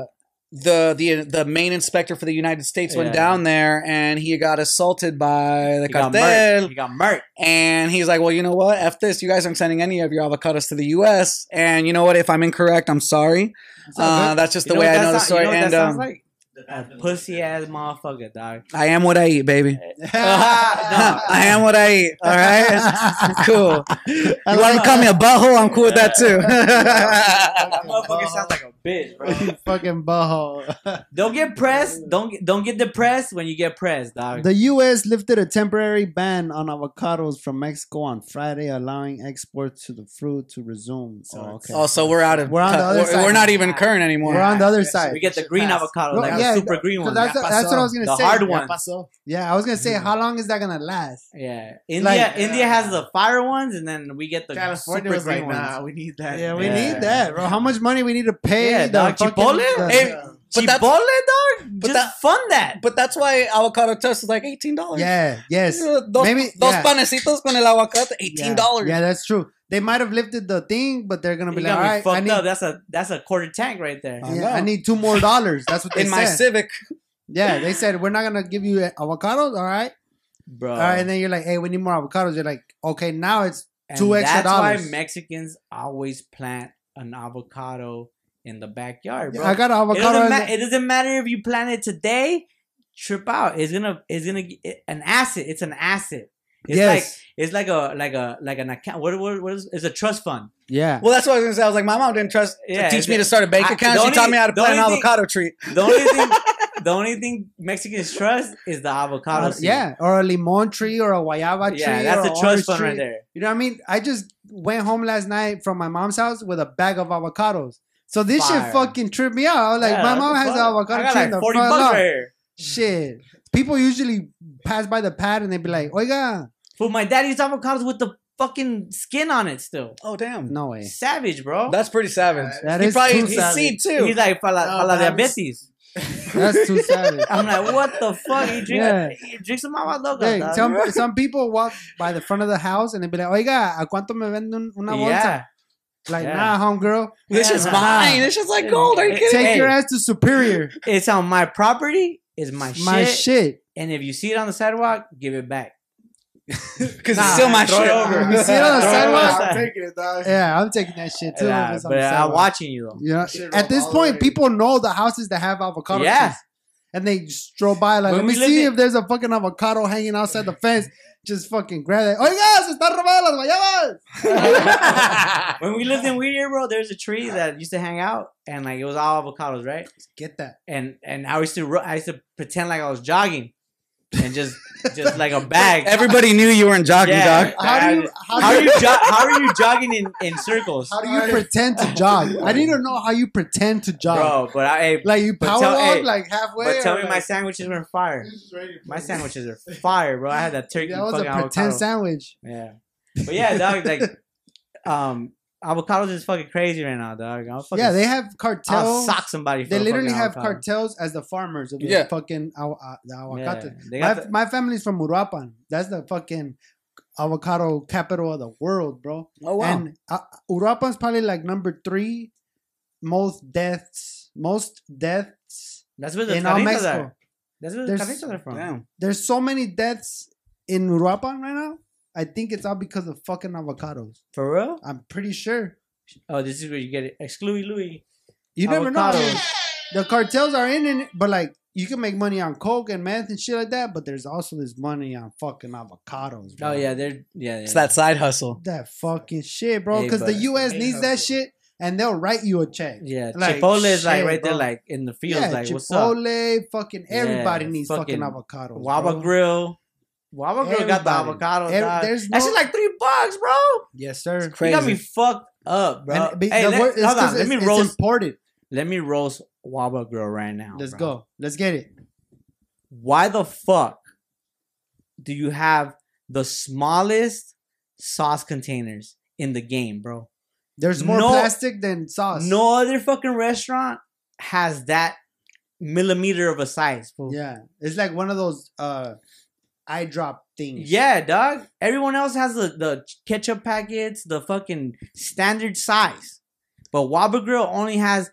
the the the main inspector for the United States went Yeah. down there and he got assaulted by the He got cartel. murked. He got murked. And he's like, well, you know what? F this. You guys aren't sending any of your avocados to the U.S. And you know what? If I'm incorrect, I'm sorry. Uh, that's just You the way I know the story. You know and um, like? A pussy ass motherfucker, dog. I am what I eat, baby. [LAUGHS] [LAUGHS] No. I am what I eat. All right, [LAUGHS] cool. You I want to like- call me a butthole? I'm cool with that too. That motherfucker sounds like a bitch, bro. you fucking butthole. don't get pressed. Don't get, don't get depressed when you get pressed, dog. The U.S. lifted a temporary ban on avocados from Mexico on Friday, allowing exports to the fruit to resume. So oh, okay. Oh, so we're out of. We're on the other we're, side. we're not even current anymore. We're on the other side. we get the green passed. avocado, No, like yeah, the super no, green 'cause one. that's, Ya that's what I was gonna The say. hard Ya one. Yeah, I was gonna say, how mm-hmm. long is that gonna last? Yeah, India. Like- India has the fire ones, and then we get the California super green like, ones. nah, we need that. Yeah, we Yeah. need that, bro. How much money we need to pay? Yeah, the dog. fucking- Chipotle? the- Hey, Chipotle, But that's- dog. but Just that- fund that. But that's why avocado toast is like eighteen dollars. yeah, yes. Dos, Maybe- dos yeah. panecitos con el aguacate, eighteen dollars. Yeah, that's true. They might have lifted the thing, but they're gonna You be like, all right, all me right, I need, up. That's a that's a quarter tank right there, I yeah. I need two more dollars. That's what [LAUGHS] they said. In my. Civic. [LAUGHS] yeah, they said we're not gonna give you avocados. All right, bro. all right. And then you're like, hey, we need more avocados. You're like, okay, now it's And two extra dollars. that's why. Mexicans always plant an avocado in the backyard, bro. I got an it, avocado. doesn't ma- the- it doesn't matter if you plant it today. Trip out. It's gonna. It's gonna. It, an asset. It's an asset. It's yes. like it's like a like a like an account. What what what is? It's a trust fund. yeah. Well, that's what I was gonna say. I was like, my mom didn't trust to Yeah, teach me the- to start a bank I- account. She only- taught me how to the plant an only thing- avocado tree. [LAUGHS] The only thing. [LAUGHS] the only thing Mexicans trust is the avocado. Uh, yeah, or a limon tree or a guayaba tree. Yeah, that's or a a trust fund tree. right there. You know what I mean? I just went home last night from my mom's house with a bag of avocados. So this Fire. shit fucking tripped me out. I was like, Yeah, my mom has fuck? an avocado I got tree in the forty front bucks right here. Shit. People usually pass by the pad and they'd be like, Oiga. But my dad used avocados with the fucking skin on it still. Oh damn, No way. Savage, bro. that's pretty savage. That he is probably too he's savage. seed too. He's like para, la- No, oh, para la but diabetes. [LAUGHS] That's too savage. I'm like, what the fuck? You drink, Yeah. you drink some agua loca. Hey, dog. some, some people walk by the front of the house and they be like, Oiga, ¿a cuánto me venden una bolsa? yeah. Like, Yeah. nah, homegirl. this Yeah, is nah. mine. This is like gold. Are you kidding? Take Hey. your ass to Superior. It's on my property. It's my, My shit. shit. And if you see it on the sidewalk, give it back. [LAUGHS] Because Nah, it's still my throw it shit. over. You see it on the [LAUGHS] sidewalk? I'm taking it, dog. Yeah, I'm taking that shit too. Yeah, if it's on but I'm watching you though. You know, Shit at this point, people know the houses that have avocado Yeah. trees. And they just stroll by like, When let me see in- if there's a fucking avocado hanging outside the fence. Just fucking grab it. Oiga, se están robando las guayabas. [LAUGHS] when we lived in Whittier, bro, there's a tree that used to hang out, and like it was all avocados, right? Get that. And and I used to I used to pretend like I was jogging, and just just like a bag. [LAUGHS] Everybody knew you weren't jogging, Yeah. dog. How do you how, How do are you you jo- how are you jogging in, in circles, how do you pretend to jog? I need to know how you pretend to jog. bro? But I hey, Like you power tell- walk hey, like halfway. but tell or me my sandwiches were fire. This is ready My for- sandwiches are fire, bro. I had that turkey that was a fucking pretend avocado. sandwich. Yeah, but yeah, dog. Like, [LAUGHS] um, avocados is fucking crazy right now, dog. Yeah, they have I'll cartels. sock somebody. For They literally have avocado. cartels as the farmers of the Yeah. fucking agu- uh, the Yeah, aguacate. they My, got the- my family's from Uruapan. That's the fucking avocado capital of the world, bro. Oh wow. And uh, Uruapan's probably like number three most deaths, most deaths That's where the in all Mexico. Are. That's where the There's- are from. Damn. There's so many deaths in Uruapan right now. I think it's all because of fucking avocados. For real? I'm pretty sure. Oh, this is where you get it. Exclude Louis. You never know. Avocados. The cartels are in it, but like you can make money on coke and meth and shit like that. But there's also this money on fucking avocados. Bro. Oh yeah, they're yeah. It's that side hustle. that fucking shit, bro. Hey, Because the but- U.S. Hey, needs that shit, and they'll write you a check. Yeah, Like, Chipotle is like shit, right there, bro. like in the fields. yeah, like, what's up? Chipotle, fucking everybody Yeah, needs fucking fucking avocados. Waba bro. Grill. Waba Grill got the Everybody. avocados. Every- dog. there's That's no- like three bucks, bro. Yes, sir. It's You got me fucked up, bro. And, but hey, the let, word- it's hold 'cause on. Let me it's- roast. It's imported. let me roast Waba Grill right now. Let's bro. go. Let's get it. Why the fuck do you have the smallest sauce containers in the game, bro? There's more No- plastic than sauce. No other fucking restaurant has that millimeter of a size. fool. Yeah, it's like one of those uh, eye drop things. Yeah, dog. Everyone else has the, the ketchup packets, the fucking standard size. But Waba Grill only has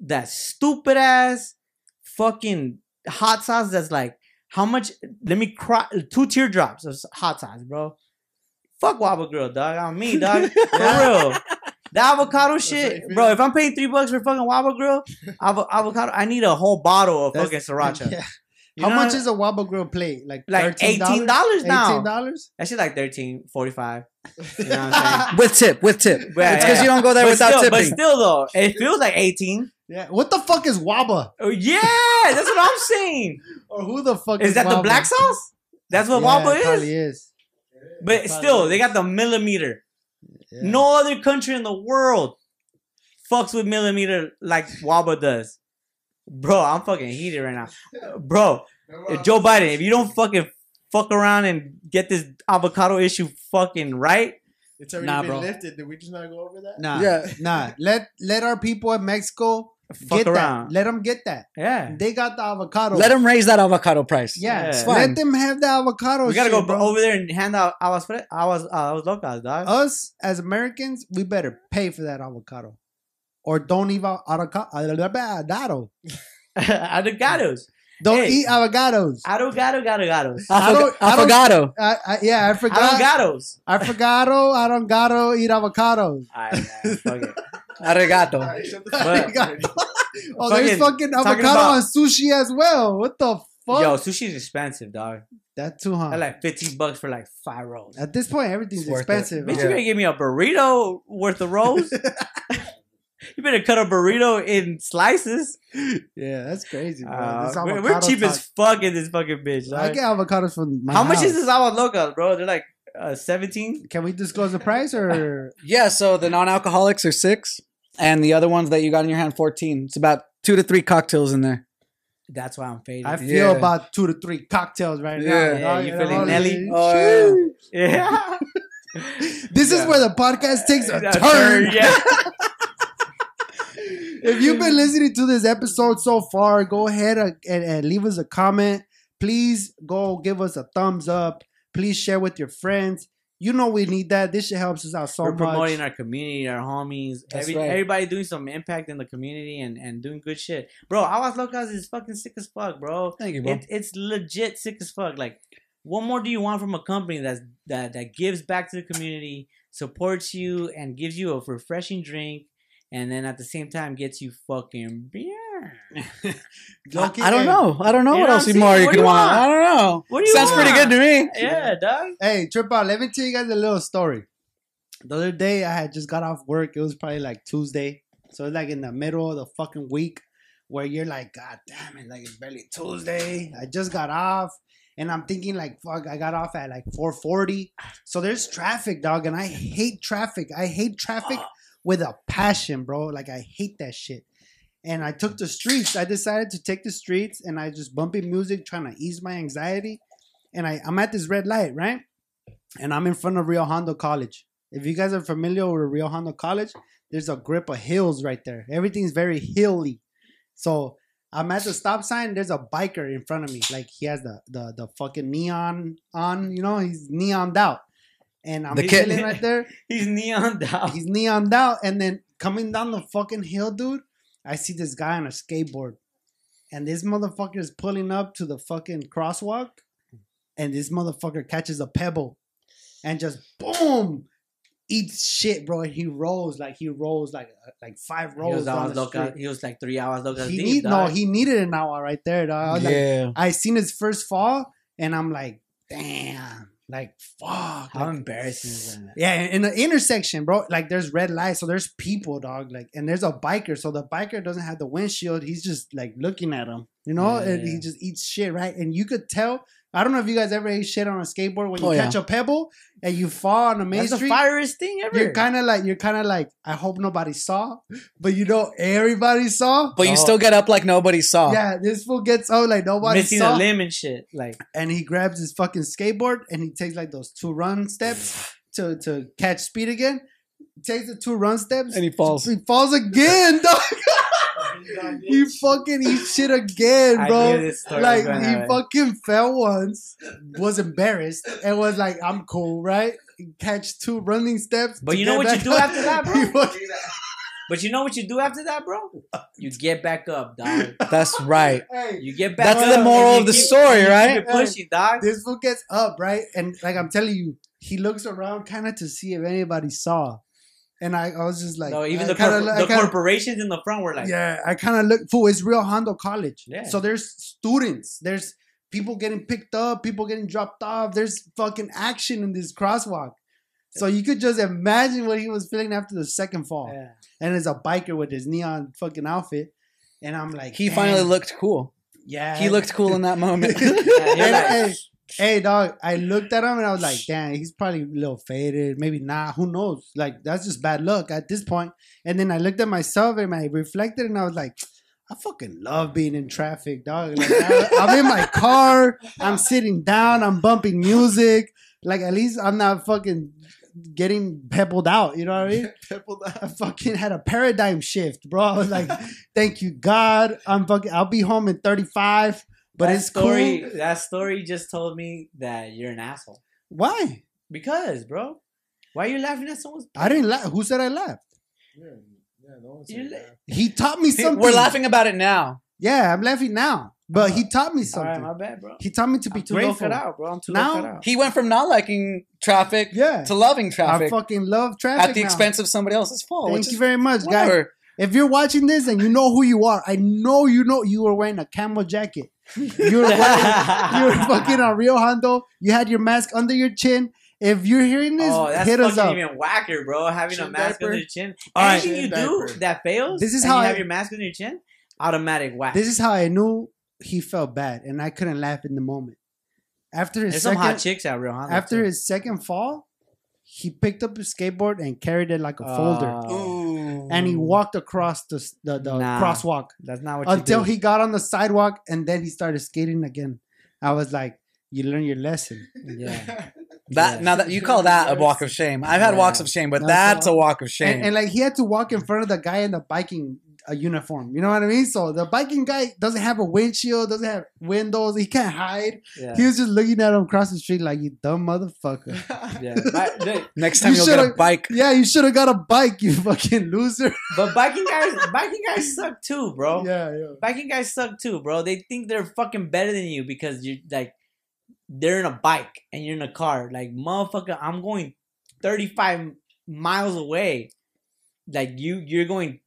that stupid ass fucking hot sauce that's like, how much? Let me cry. Two teardrops of hot sauce, bro. Fuck Waba Grill, dog. On me, dog. [LAUGHS] For real. The avocado shit, bro. If I'm paying three bucks for fucking Waba Grill, avo- avocado, I need a whole bottle of That's- fucking sriracha. [LAUGHS] Yeah. You How much is a Waba Grill plate? Like Like $13? $18 now. Eighteen dollars. That shit like thirteen forty five. You know what I'm saying? [LAUGHS] with tip, with tip. Yeah, it's because yeah. you don't go there but without still, tipping. But still, though, it feels like eighteen. Yeah. What the fuck is Waba? Oh yeah, that's what I'm saying. Or who the fuck Is that the black sauce? That's what Yeah, Waba it probably is. is. But still, probably they got the millimeter. Yeah. No other country in the world fucks with millimeter like Waba does. Bro, I'm fucking heated right now. [LAUGHS] Bro, Joe Biden, if you don't fucking fuck around and get this avocado issue fucking right, It's already Nah, been bro. lifted. Did we just not go over that? Nah, Yeah. nah. Let let our people in Mexico fuck get around. that. Let them get that. Yeah. They got the avocado. Let them raise that avocado price. Yeah, Yeah. It's fine. let them have the avocado. We gotta shit, go bro. over there and hand out aguas fre- aguas, uh, aguas locas, dog. Us as Americans, we better pay for that avocado, or don't eat avocado. avocado. [LAUGHS] Avocados. Don't Hey. eat avocados. Avocado, gado, gados. I don't- I don't- Affogato. I, I, yeah, I forgot. Avocados. I forgot. I don't gotta eat avocados. Alright, yeah, fuck it. [LAUGHS] Arigato. Alright, shut the But- fuck up. [LAUGHS] Oh, there's Fucking- fucking avocado about- on sushi as well. What the fuck? Yo, sushi's expensive, dog. that too, huh? They're like 15 bucks for like five rolls. At this point, everything's It's expensive. Bitch, huh? you gonna give me a burrito worth of rolls? You better cut a burrito in slices. Yeah, that's crazy, bro. Uh, This we're, we're cheap talk- as fuck in this fucking bitch. I get avocados from my How much is house. this agua loca, bro? They're like uh, 17. Can we disclose the price or? [LAUGHS] Yeah, so the non-alcoholics are six, and the other ones that you got in your hand, fourteen. It's about two to three cocktails in there. That's why I'm faded. I feel Yeah. about two to three cocktails right now. Yeah. dog. Yeah, you know feeling Nelly? Oh, Shoo. yeah. [LAUGHS] This is where the podcast takes a [LAUGHS] A turn. yeah. If you've been listening to this episode so far, go ahead and, and, leave us a comment. Please go give us a thumbs up. Please share with your friends. You know we need that. This shit helps us out so We're much. promoting our community, our homies, every, right. everybody doing some impact in the community and, and doing good shit. Bro, Aguas Locas is fucking sick as fuck, bro. Thank you, bro. It, it's legit sick as fuck. Like, what more do you want from a company that's that that gives back to the community, supports you, and gives you a refreshing drink, and then at the same time gets you fucking beer? [LAUGHS] I, Low-key, I don't know. I don't know You what know else what I'm more you What could want. want? I don't know. What do you Sounds pretty good to me. Yeah, dog. Hey, Trip Out, let me tell you guys a little story. The other day, I had just got off work. It was probably like Tuesday. So it's like in the middle of the fucking week where you're like, God damn it, like it's barely Tuesday. I just got off. And I'm thinking like, fuck, I got off at like 440. So there's traffic, dog. And I hate traffic. I hate traffic ah. With a passion, bro. Like I hate that shit. And I took the streets. I decided to take the streets and I just bumping music, trying to ease my anxiety. And I, I'm at this red light, right? And I'm in front of Rio Hondo College. If you guys are familiar with Rio Hondo College, there's a grip of hills right there. Everything's very hilly. So I'm at the stop sign. There's a biker in front of me. Like he has the the, the fucking neon on, you know, he's neoned out. And I'm The chilling right there. [LAUGHS] He's neon down. He's neoned out, and then coming down the fucking hill, dude, I see this guy on a skateboard, and this motherfucker is pulling up to the fucking crosswalk, and this motherfucker catches a pebble, and just boom, eats shit, bro. And he rolls like he rolls like uh, like five rolls. He rolls was, down hours the street. he was like three hours loca He deep, need no, he needed an hour right there, dog. I was like, yeah. I seen his first fall, and I'm like, damn, like fuck, How like, embarrassing is that? yeah, in the intersection, bro, like there's red lights, so there's people, dog, like, and there's a biker, so the biker doesn't have the windshield. He's just like looking at him, you know, Yeah, and yeah. he just eats shit, right? And you could tell. I don't know if you guys ever ate shit on a skateboard when you Oh, yeah. catch a pebble and you fall on the main That's the street. thing ever. You're kind of like you're kind of like I hope nobody saw, but you know everybody saw. But you Oh. still get up like nobody saw. Yeah, this fool gets out like nobody missing saw a limb and shit. Like and he grabs his fucking skateboard and he takes like those two run steps to to catch speed again. Takes the two run steps And he falls. He falls again, [LAUGHS] dog. He fucking eats shit again, I knew bro. this story Like was he happen. fucking fell once, was embarrassed, and was like, "I'm cool, right?" Catch two running steps. But you know what you do up. after that, [LAUGHS] bro? He But you know what you do after that, bro? You get back up, dog. [LAUGHS] That's right. hey, You get back up. That's up. the moral of the keep- story, you right? Keep it pushing, dog. this fool gets up, right? And like I'm telling you, he looks around kind of to see if anybody saw. And I, I was just like, no, even I the, kinda, corp- the kinda- corporations in the front were like, yeah, I kind of look. Fool, it's Rio Hondo College. Yeah. So there's students. There's people getting picked up, people getting dropped off. There's fucking action in this crosswalk. So you could just imagine what he was feeling after the second fall. Yeah. And as a biker with his neon fucking outfit. And I'm like, He "Damn." finally looked cool. Yeah. He looked cool in that [LAUGHS] moment. Yeah, you're [LAUGHS] And, like, hey, hey, dog, I looked at him and I was like, damn, he's probably a little faded. Maybe not. Who knows? Like, that's just bad luck at this point. And then I looked at myself and I reflected and I was like, I fucking love being in traffic, dog. Like, I, I'm in my car. I'm sitting down. I'm bumping music. Like, at least I'm not fucking getting pebbled out. You know what I mean? [LAUGHS] Pebbled out. I fucking had a paradigm shift, bro. I was like, thank you, God. I'm fucking, I'll be home in 35. But that it's story. cool. That story just told me that you're an asshole. Why? Because, bro, why are you laughing at someone's? I didn't laugh. Who said I laughed? Yeah, yeah, no one You la- that. He taught me [LAUGHS] something. We're laughing about it now. Yeah, I'm laughing now. But he taught me something. right, my bad, bro. he taught me to be I'm too grateful. out, bro. I'm too Now- out. He went from not liking traffic Yeah. to loving I traffic fucking love traffic. at the now. expense of somebody else's fault. Thank which you very much, guys. If you're watching this and you know who you are, I know you know you were wearing a camo jacket. You were [LAUGHS] wearing, you were fucking on Rio Hondo. You had your mask under your chin. If you're hearing this, Oh, that's hit us fucking up. even whacker, bro. Having a mask diaper. under your chin. All right. Anything you do diaper. that fails, This is and how you I- have your mask under your chin. Automatic whack. This is how I knew he felt bad, and I couldn't laugh in the moment. After his There's some hot chicks out real, huh? after his second fall, he picked up his skateboard and carried it like a uh, folder, Ooh. And he mm. walked across the the, the Nah. crosswalk That's not what until you he got on the sidewalk, and then he started skating again. I was like, "You learn your lesson." Yeah. [LAUGHS] That Yeah. now that you call that a walk of shame. I've had Yeah. walks of shame, but That's that's a a walk of shame. And, and like he had to walk in front of the guy in the biking uh, uniform. You know what I mean? So the biking guy doesn't have a windshield, doesn't have windows. He can't hide. Yeah. He was just looking at him across the street like, "You dumb motherfucker." [LAUGHS] yeah. But, [LAUGHS] Next time You you will get a bike. Yeah, you should have got a bike, you [LAUGHS] fucking loser. but biking guys, biking guys suck too, bro. Yeah, yeah. Biking guys suck too, bro. They think they're fucking better than you because you're like they're in a bike and you're in a car. Like motherfucker, I'm going 35 miles away. Like you, you're going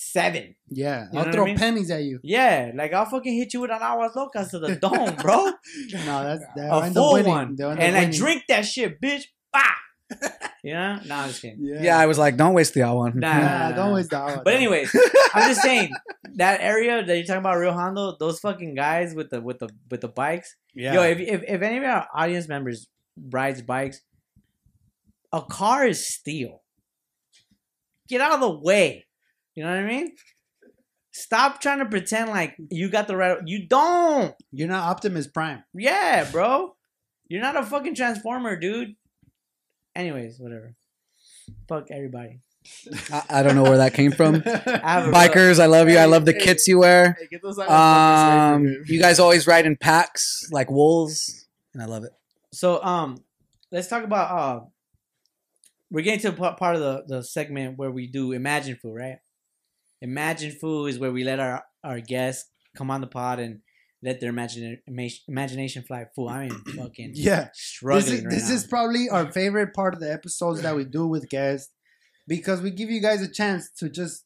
seven. Yeah, You know I'll what I throw mean? pennies at you. Yeah, like I'll fucking hit you with an aguas locas to the [LAUGHS] dome, bro. No, that's [LAUGHS] that. a end full winning. one, They'll and I winning. drink that shit, bitch. Bah. you know? No, I'm just kidding. Yeah, Yeah, I was like, don't waste the L one. Nah. Nah, don't waste the hour. But anyways, I'm just saying [LAUGHS] that area that you're talking about, Rio Hondo, those fucking guys with the with the with the bikes. yeah. Yo, if, if if any of our audience members rides bikes, a car is steel. Get out of the way. You know what I mean? Stop trying to pretend like you got the right. You don't. You're not Optimus Prime. Yeah, bro. You're not a fucking transformer, dude. Anyways, whatever. Fuck everybody. [LAUGHS] I, I don't know where that came from. [LAUGHS] I have a Bikers, I love you. I love the kits you wear. Hey, get those Um, you guys always ride in packs like wolves, and I love it. So um, let's talk about uh, we're getting to a part of the the segment where we do Imagine Foo, right? Imagine Foo is where we let our our guests come on the pod and let their imagine, imagination fly. Fool, I mean, [CLEARS THROAT] fucking Yeah. struggling This is right this now. is probably our favorite part of the episodes that we do with guests because we give you guys a chance to just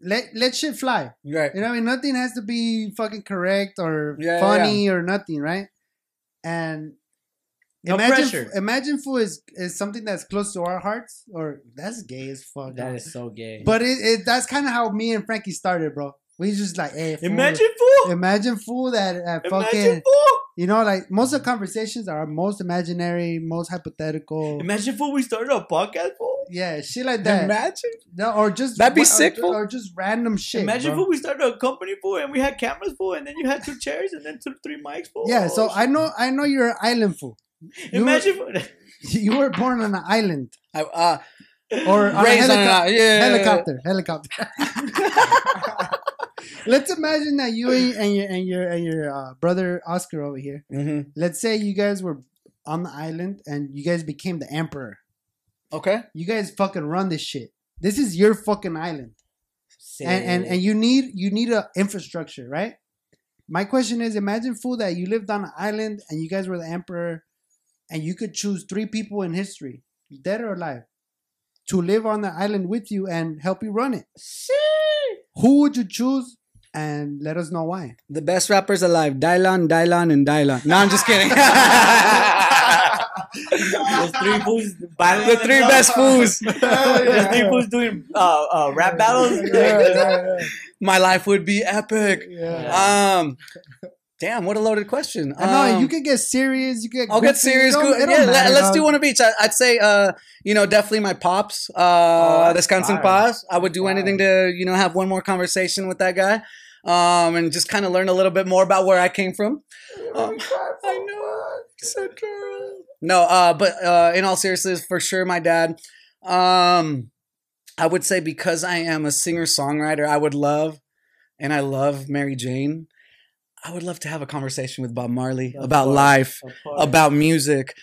let let shit fly. Right. You know, what I mean, nothing has to be fucking correct or Yeah, yeah, funny or nothing, right? And No imagine, pressure. Imagine foo is, is something that's close to our hearts, or that's gay as fuck. that huh? is so gay. But it, it that's kind of how me and Frankie started, bro. We just like, hey, fool, Imagine Fool. imagine fool that uh, Imagine fucking, Fool. you know, like most of the conversations are most imaginary, most hypothetical. Imagine Fool. We started a podcast, Fool. yeah, shit like that. Imagine. No, or just That'd be or- sick, or, or just random shit. Imagine bro. Fool. We started a company, Fool, and we had cameras, Fool, and then you had two chairs and then two, three mics, Fool. Yeah, so Oh, I know, I know you're an island fool. You- Imagine Fool. [LAUGHS] You were born on an island I, uh, or on a raised on helico- an, yeah, helicopter. Helicopter. [LAUGHS] Let's imagine that you and your and your and your uh, brother Oscar over here. Mhm. Let's say you guys were on the island and you guys became the emperor. Okay. You guys fucking run this shit. This is your fucking island, and and and you need you need a infrastructure, right? My question is: Imagine fool that you lived on an island and you guys were the emperor, and you could choose three people in history, dead or alive, to live on the island with you and help you run it. See? Who would you choose and let us know why. The best rappers alive: Dylan, Dylan, and Dylan. No, I'm just kidding. Those three fools battling the three best fools. [LAUGHS] Those three fools doing uh, uh, rap battles. My life would be epic. Yeah. Um, damn, what a loaded question. I know Um, you could get serious. You could. I'll get serious. Go, yeah, let, us do one of each. I, I'd say, uh, you know, definitely my pops, uh, Oh, that's Descansen fire. Paz. I would do anything to, you know, have one more conversation with that guy, um, and just kind of learn a little bit more about where I came from. Um, I know. Girl. No, uh, but uh, in all seriousness, for sure, my dad. Um, I would say because I am a singer songwriter, I would love, and I love Mary Jane. I would love to have a conversation with Bob Marley Of about course. life, about music,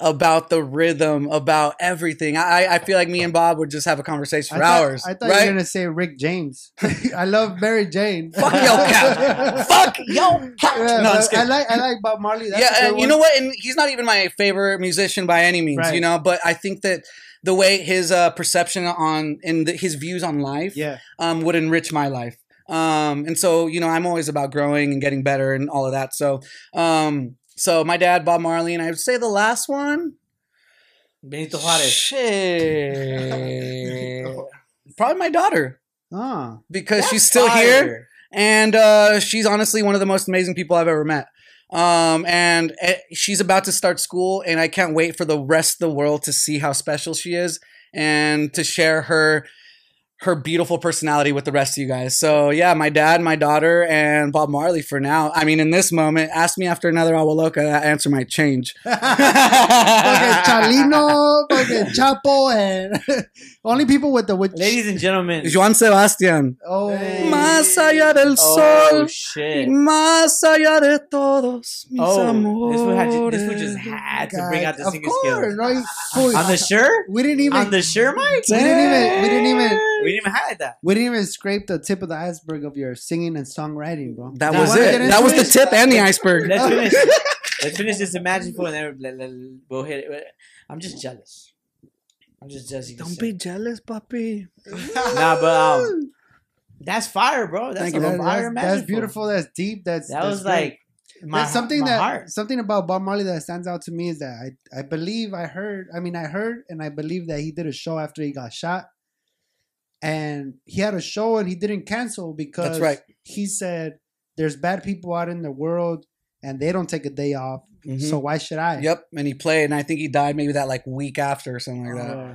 about the rhythm, about everything. I, I feel like me and Bob would just have a conversation for I thought, hours. I thought right? you were gonna say Rick James. [LAUGHS] I love Mary Jane. [LAUGHS] Fuck yo, cat. Fuck yo, cat. Yeah, no, I'm just I like I like Bob Marley. That's yeah, and you one. know what? And he's not even my favorite musician by any means, Right. you know. But I think that the way his uh, perception on and the, his views on life Yeah, um, would enrich my life. Um, and so, you know, I'm always about growing and getting better and all of that. So, um, so my dad, Bob Marley, and I would say the last one, Benito Juarez. shit, [LAUGHS] probably my daughter ah, because That's she's still fire. here and uh, she's honestly one of the most amazing people I've ever met. Um, and eh, she's about to start school, and I can't wait for the rest of the world to see how special she is and to share her her beautiful personality with the rest of you guys. So yeah, my dad, my daughter, and Bob Marley for now. I mean, in this moment, ask me after another Agua Loca, that answer might change. [LAUGHS] fucking Chalino, [LAUGHS] fucking Chapo, and [LAUGHS] only people with the with Ladies and gentlemen. Joan Sebastian. Oh, Más allá del Oh sol. shit. Más allá de todos mis Oh, amores. this one had to, this one just had to bring out the of singing course, skills. no, you- On the shirt? we didn't even On the shirt, Mike? we didn't even we didn't even We didn't even highlight that. we didn't even scrape the tip of the iceberg of your singing and songwriting, bro. That Now, was wanna it. get That was the it? tip and the iceberg. Let's finish. [LAUGHS] Let's finish this Imagine Fool and then let- let- we'll hit it. I'm just jealous. I'm just jealous. you can Don't say. be jealous, puppy. Nah, but um, that's fire, bro. That's Thank a you, That- fire that's, that's Fool. beautiful. That's deep. That's That that's was great. like my, There's something my that heart. something about Bob Marley that stands out to me is that I I believe I heard I mean I heard and I believe that he did a show after he got shot, and he had a show and he didn't cancel because That's right. he said there's bad people out in the world and they don't take a day off, Mhm. so why should I? Yep, and he played, and I think he died maybe that like week after or something like that. Uh,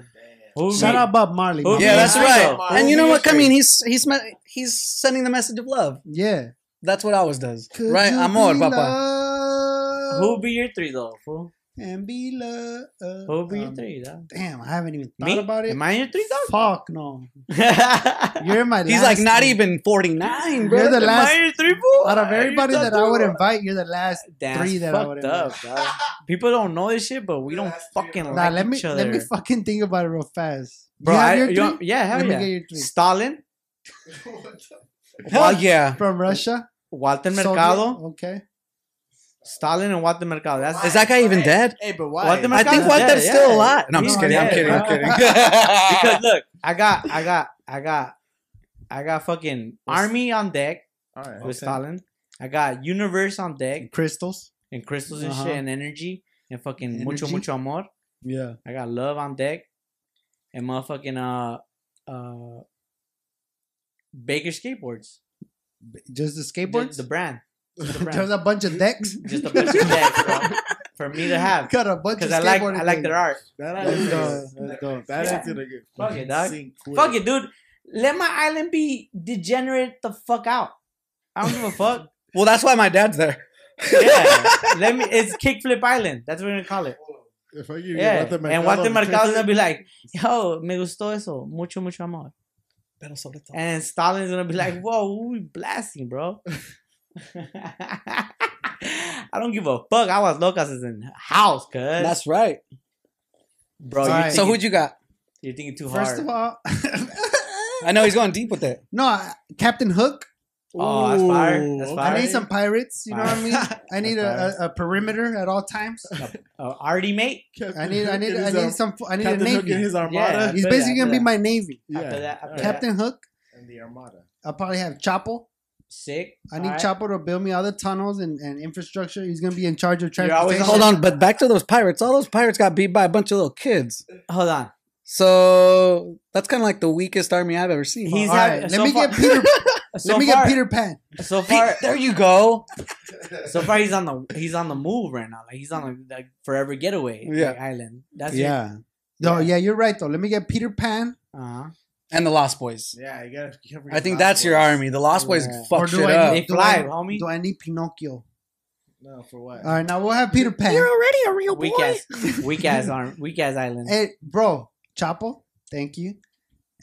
Who shout be- out Bob Marley. Who yeah, that's right. though. And you know what? I mean, he's he's he's sending the message of love. Yeah, That's what always does, Could right? Amor, be papa. loved Who be your three though? Fool? And be loved. Be your Um, three? Dog? Damn, I haven't even thought Me? about it. Am I your three dog? Fuck no. [LAUGHS] You're my. He's like not even forty nine, bro. You're the Am last- I your three fool? Out of everybody that I would invite, you're the last That's three that I would fucked up, dog. People don't know this shit, but we don't fucking of like Nah, let me each other. let me fucking think about it real fast. Bro, you have I, your you yeah, hell Let me yeah. get your three. Stalin, [LAUGHS] Hell yeah. from Russia. Walter Soviet? Mercado, Okay. Stalin, and Walter Mercado. That's Is that guy even dead? Hey, but why? Walter I think Mercado's Walter's dead, still yeah. alive. No, I'm just He's kidding. I'm dead, kidding. I'm kidding. [LAUGHS] because look, I got, I got, I got, I got fucking army on deck All right. with Okay. Stalin. I got universe on deck Crystals. and crystals and Uh-huh. shit and energy and fucking mucho Energy. mucho amor. Yeah. I got love on deck and motherfucking uh uh Baker skateboards. Just the Just skateboards. the the brand. There's [LAUGHS] a bunch of decks. Just a bunch of decks, bro. [LAUGHS] For me to have. Got a bunch of Because I like I like their things. art. That Let's is go. Let's. That is Yeah. gonna get Fuck it, dog. Fuck it, dude. Let my island be degenerate the fuck out. I don't give a fuck. [LAUGHS] well, that's why my dad's there. Yeah. Let me it's kickflip island. That's what we're gonna call it. If I give you Yeah. Walter And Walter Mercado, Mercado's gonna be like, yo, me gustó eso. Mucho, mucho amor. Pero sobre todo. And Stalin's gonna be like, whoa, who we blasting, bro? [LAUGHS] I don't give a fuck. Aguas locas is in house, cuz. That's right. bro. All You're, thinking, So who'd you got? you're thinking too First hard. of all, I know he's going deep with it. no, Captain Hook. Oh, that's fire. That's fire. I need some pirates. You know what I mean? I need a, a, a perimeter at all times. uh, Artie mate. I need, I need, I need in some. I need a Captain Hook in navy. his Yeah. armada. He's basically that, gonna be my navy. Yeah. After that, after All that. Captain Hook. And the armada. I'll probably have Chapo. Sick. I need Alright. Chapo to build me all the tunnels and, and infrastructure. He's gonna be in charge of You're transportation. Hold on, but back to those pirates. All those pirates got beat by a bunch of little kids. Hold on. So that's kind of like the weakest army I've ever seen. He's All having. right, so let me far, get Peter. [LAUGHS] So let me far, get Peter Pan. So far, there you go. so far he's on the he's on the move right now. Like he's on the like, forever getaway Yeah. like, island. That's Yeah, No, yeah, you're right though. Let me get Peter Pan. Uh huh. And the Lost Boys. Yeah, you gotta. You gotta I think that's your army. The Lost Boys Yeah. fuck shit I up. They Do fly, I- homie. Do I need Pinocchio? No, for what? All right, now we'll have Peter Pan. You're already a real Weak ass, weak ass arm, weak ass island. Hey, bro, Chapo, thank you.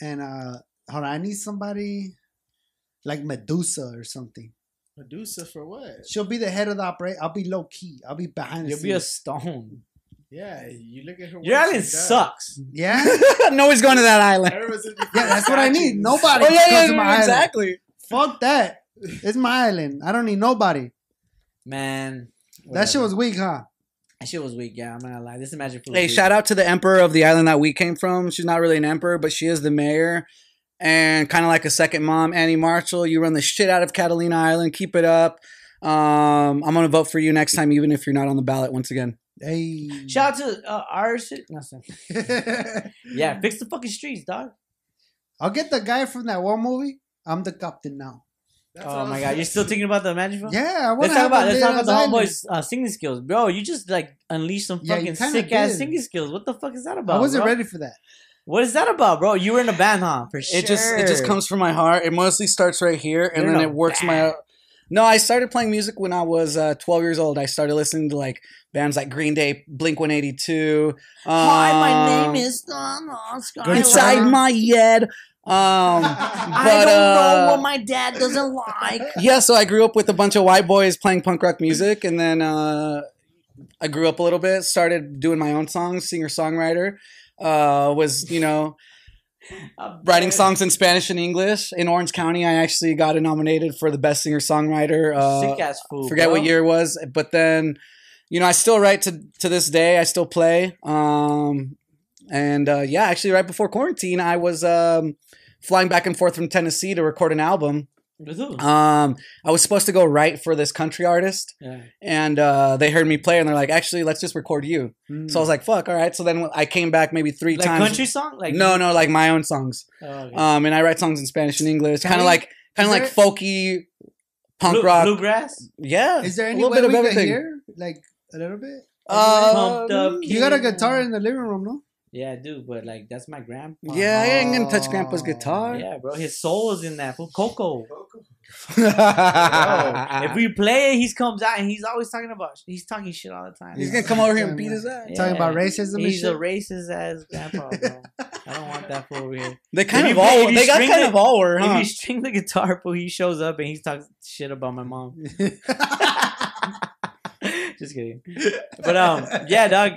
And uh hold on, I need somebody like Medusa or something. Medusa for what? She'll be the head of the operation. I'll be low key. I'll be behind the You'll be a stone. Yeah, you look at her. Your work, island sucks. yeah, [LAUGHS] no one's going to that island. [LAUGHS] Yeah, that's what I need. Nobody Oh yeah, comes to my yeah island. exactly. Fuck that. It's my island. I don't need nobody. Man, That shit was weak, huh? that shit was weak. Yeah, I'm not gonna lie. This is magic. Hey, shout out to the emperor of the island that we came from. She's not really an emperor, but she is the mayor. And kind of like a second mom, Anni Marshall. You run the shit out of Catalina Island. Keep it up. Um, I'm gonna vote for you next time, even if you're not on the ballot once again. Hey. Shout out to uh, our shit. No, [LAUGHS] yeah, fix the fucking streets, dog. I'll get the guy from that one movie. I'm the captain now. That's oh I my god, you're still thinking about the magic film? Yeah, I want Let's to talk about let's talk about the island. homeboys uh, singing skills, bro. You just like unleashed some Yeah, fucking kinda sick ass singing skills. What the fuck is that about? I wasn't bro? ready for that. What is that about, bro? You were in a band, huh? For sure. It just it just comes from my heart. It mostly starts right here, and You're then it works my. No, I started playing music when I was uh, 12 years old. I started listening to like bands like Green Day, Blink 182. Hi, my um, name is Don Oscar. Inside. My Head. Um, [LAUGHS] I but, don't know uh, what my dad doesn't like. [LAUGHS] yeah, so I grew up with a bunch of white boys playing punk rock music, and then uh, I grew up a little bit, started doing my own songs, singer songwriter. Uh, was you know [LAUGHS] writing songs in Spanish and English in Orange County. I actually got nominated for the best singer songwriter. Uh, Sick ass fool. forget bro. what year it was, but then you know I still write to to this day. I still play. Um, and uh, yeah, actually, right before quarantine, I was um, flying back and forth from Tennessee to record an album. With? Um, I was supposed to go write for this country artist, yeah. and uh, they heard me play, and they're like, "Actually, let's just record you." Hmm. So I was like, "Fuck, all right." So then I came back maybe three Like times. country song? Like no, no, like my own songs. Oh, okay. Um, and I write songs in Spanish and English, kind of like kind of like folky punk Blue- rock. bluegrass. Yeah, Is there a any little way bit of we can everything. hear like a little bit? Uh, Pumped up you got a guitar in the living room, no? Yeah, I do, but like that's my grandpa. yeah, I ain't gonna touch. Grandpa's guitar. Yeah, bro. His soul is in that fool. Coco. Bro, [LAUGHS] Bro, if we play it, he comes out and he's always talking about he's talking shit all the time. He's gonna come over here and beat his ass. Yeah. Talking about racism and He's shit? a racist ass grandpa, bro. I don't want that fool over here. They kind If of you all they got kind the- of all were, If huh? you string the guitar, fool, he shows up and he's talking shit about my mom. [LAUGHS] [LAUGHS] Just kidding. But um, yeah, dog.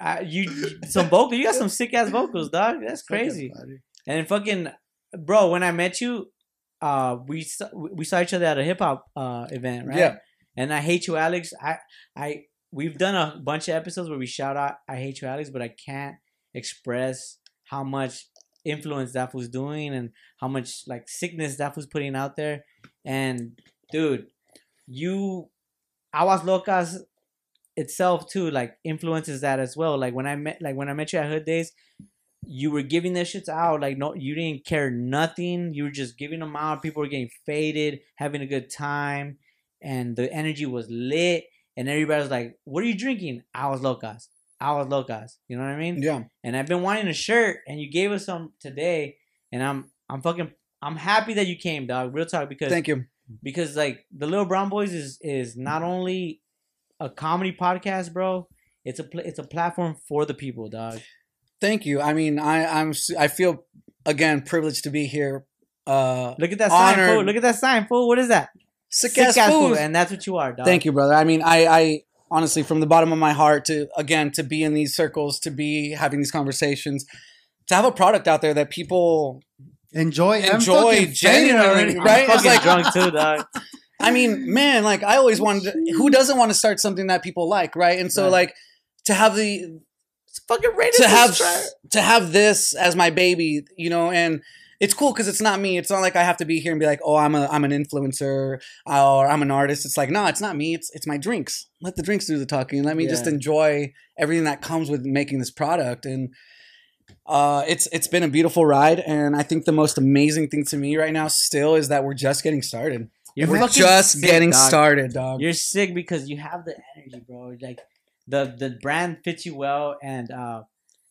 I, you [LAUGHS] some vocal. You got some sick ass vocals, dog. That's crazy. And fucking, bro, when I met you, uh, we saw, we saw each other at a hip hop uh event, right? Yeah. And I hate you, Alex. I I we've done a bunch of episodes where we shout out I hate you, Alex, but I can't express how much influence that was doing and how much like sickness that was putting out there. And dude, you, Aguas Locas itself too, like influences that as well. Like when I met, like when I met you at Hood Days, you were giving their shits out. Like no, you didn't care nothing. You were just giving them out. People were getting faded, having a good time, and the energy was lit. And everybody was like, "What are you drinking?" Aguas Locas. Aguas Locas. You know what I mean? Yeah. and I've been wanting a shirt, and you gave us some today, and I'm I'm fucking I'm happy that you came, dog. Real talk, because Thank you. because like the Lil Brown Boys is is not only a comedy podcast, bro. It's a pl- it's a platform for the people, dog. Thank you. I mean, I I'm s- I feel again privileged to be here. Uh, Look at that sign, fool. Look at that sign, fool. What is that? sick, ass fool, and that's what you are, dog. Thank you, brother. I mean, I, I honestly, from the bottom of my heart, to again to be in these circles, to be having these conversations, to have a product out there that people. Enjoy, Enjoy genuinely, already. I'm right? It's fucking like- drunk too, dog. [LAUGHS] I mean, man, like I always wanted. To, who doesn't want to start something that people like, right? And so, Right. like, to have the It's fucking to have to have this as my baby, you know, and it's cool because it's not me. It's not like I have to be here and be like, oh, I'm a I'm an influencer or I'm an artist. It's like, no, it's not me. It's it's my drinks. Let the drinks do the talking. Let me just enjoy everything that comes with making this product. And uh, it's it's been a beautiful ride. And I think the most amazing thing to me right now still is that we're just getting started. You're we're just sick, getting dog. started, dog. You're sick because you have the energy, bro. Like the the brand fits you well, and uh,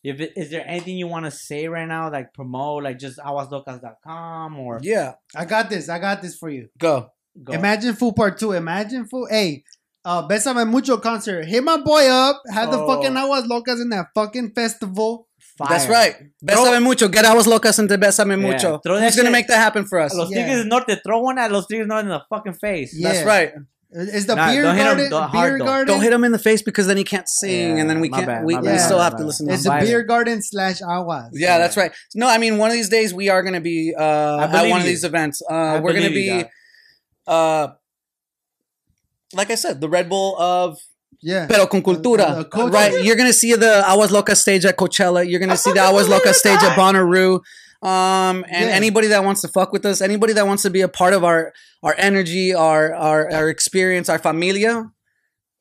if it, is there anything you want to say right now, like promote, like just aguaslocas.com or yeah, I got this. I got this for you. go. go. Imagine Foo Part 2. Imagine Foo. Hey, uh, Besame Mucho concert. Hit my boy up. Have the Oh. fucking Aguas Locas in that fucking festival. That's Fire. right. Besame mucho. Get aguas locas into besame Yeah. mucho. Throw that Who's gonna make that happen for us? Los Yeah. Tigres del Norte, throw one at Los Tigres del Norte in the fucking face. Yeah. That's right. Is the Nah, beer don't hit 'em garden? the hard beer though. garden. Don't hit him in the face because then he can't sing, Yeah, and then we can't. bad, we, we bad, still my have to listen. to It's him. the beer garden slash Aguas. Yeah, that's right. No, I mean, one of these days we are going to be uh, at believe one of you. these events. Uh, we're going to be, uh, like I said, the Red Bull of Yeah. Pero con Cultura. The culture. Right? You're going to see the Aguas Locas stage at Coachella. You're going to see the Aguas Locas stage at Bonnaroo. Um, and Yeah. anybody that wants to fuck with us, anybody that wants to be a part of our our energy, our our, our experience, our familia,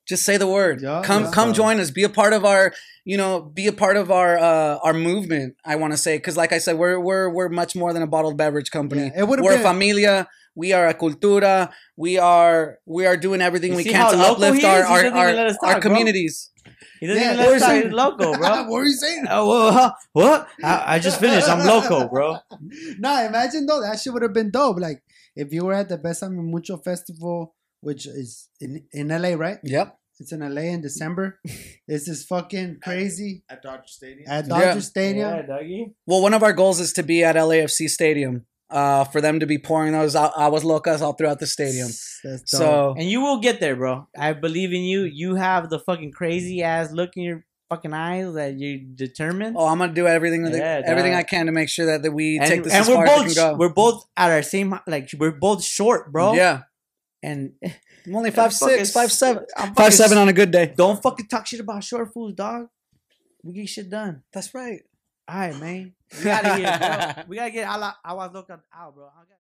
just say the word. Yeah, come yeah. come join us. Be a part of our, you know, be a part of our uh our movement. I want to say because, like I said, we're we're we're much more than a bottled beverage company. It would've we're been- a familia. We are a cultura. We are we are doing everything You we can to uplift our our, our, even our talk, bro. communities. He doesn't Yeah, even let us talk. he? He's loco, bro. [LAUGHS] what are you saying? Uh, oh, whoa, huh? what? I, I just finished. I'm loco, bro. [LAUGHS] Nah, imagine though that shit would have been dope. Like if you were at the Best Besame Mucho festival, which is in in LA, right? Yep. It's in LA in December. [LAUGHS] this is fucking crazy at Dodger Stadium. at Yeah. Dodger Stadium. Yeah, doggy. Well, one of our goals is to be at LAFC Stadium. Uh, for them to be pouring those a- aguas locas all throughout the stadium. That's dope. So And you will get there, bro. I believe in you. You have the fucking crazy ass look in your fucking eyes that you're determined. Oh, I'm gonna do everything that, Yeah, everything. I can to make sure that, that we and take this and as we're far as it both can go. we're both at our same like we're both short, bro. Yeah, And I'm only [LAUGHS] five six, five seven, I'm five fucking- seven on a good day. Don't fucking talk shit about short fools, dog. We get shit done. That's right. All right, man. We gotta get, bro. [LAUGHS] We gotta get Ala- Aguas Locas out, bro. I got-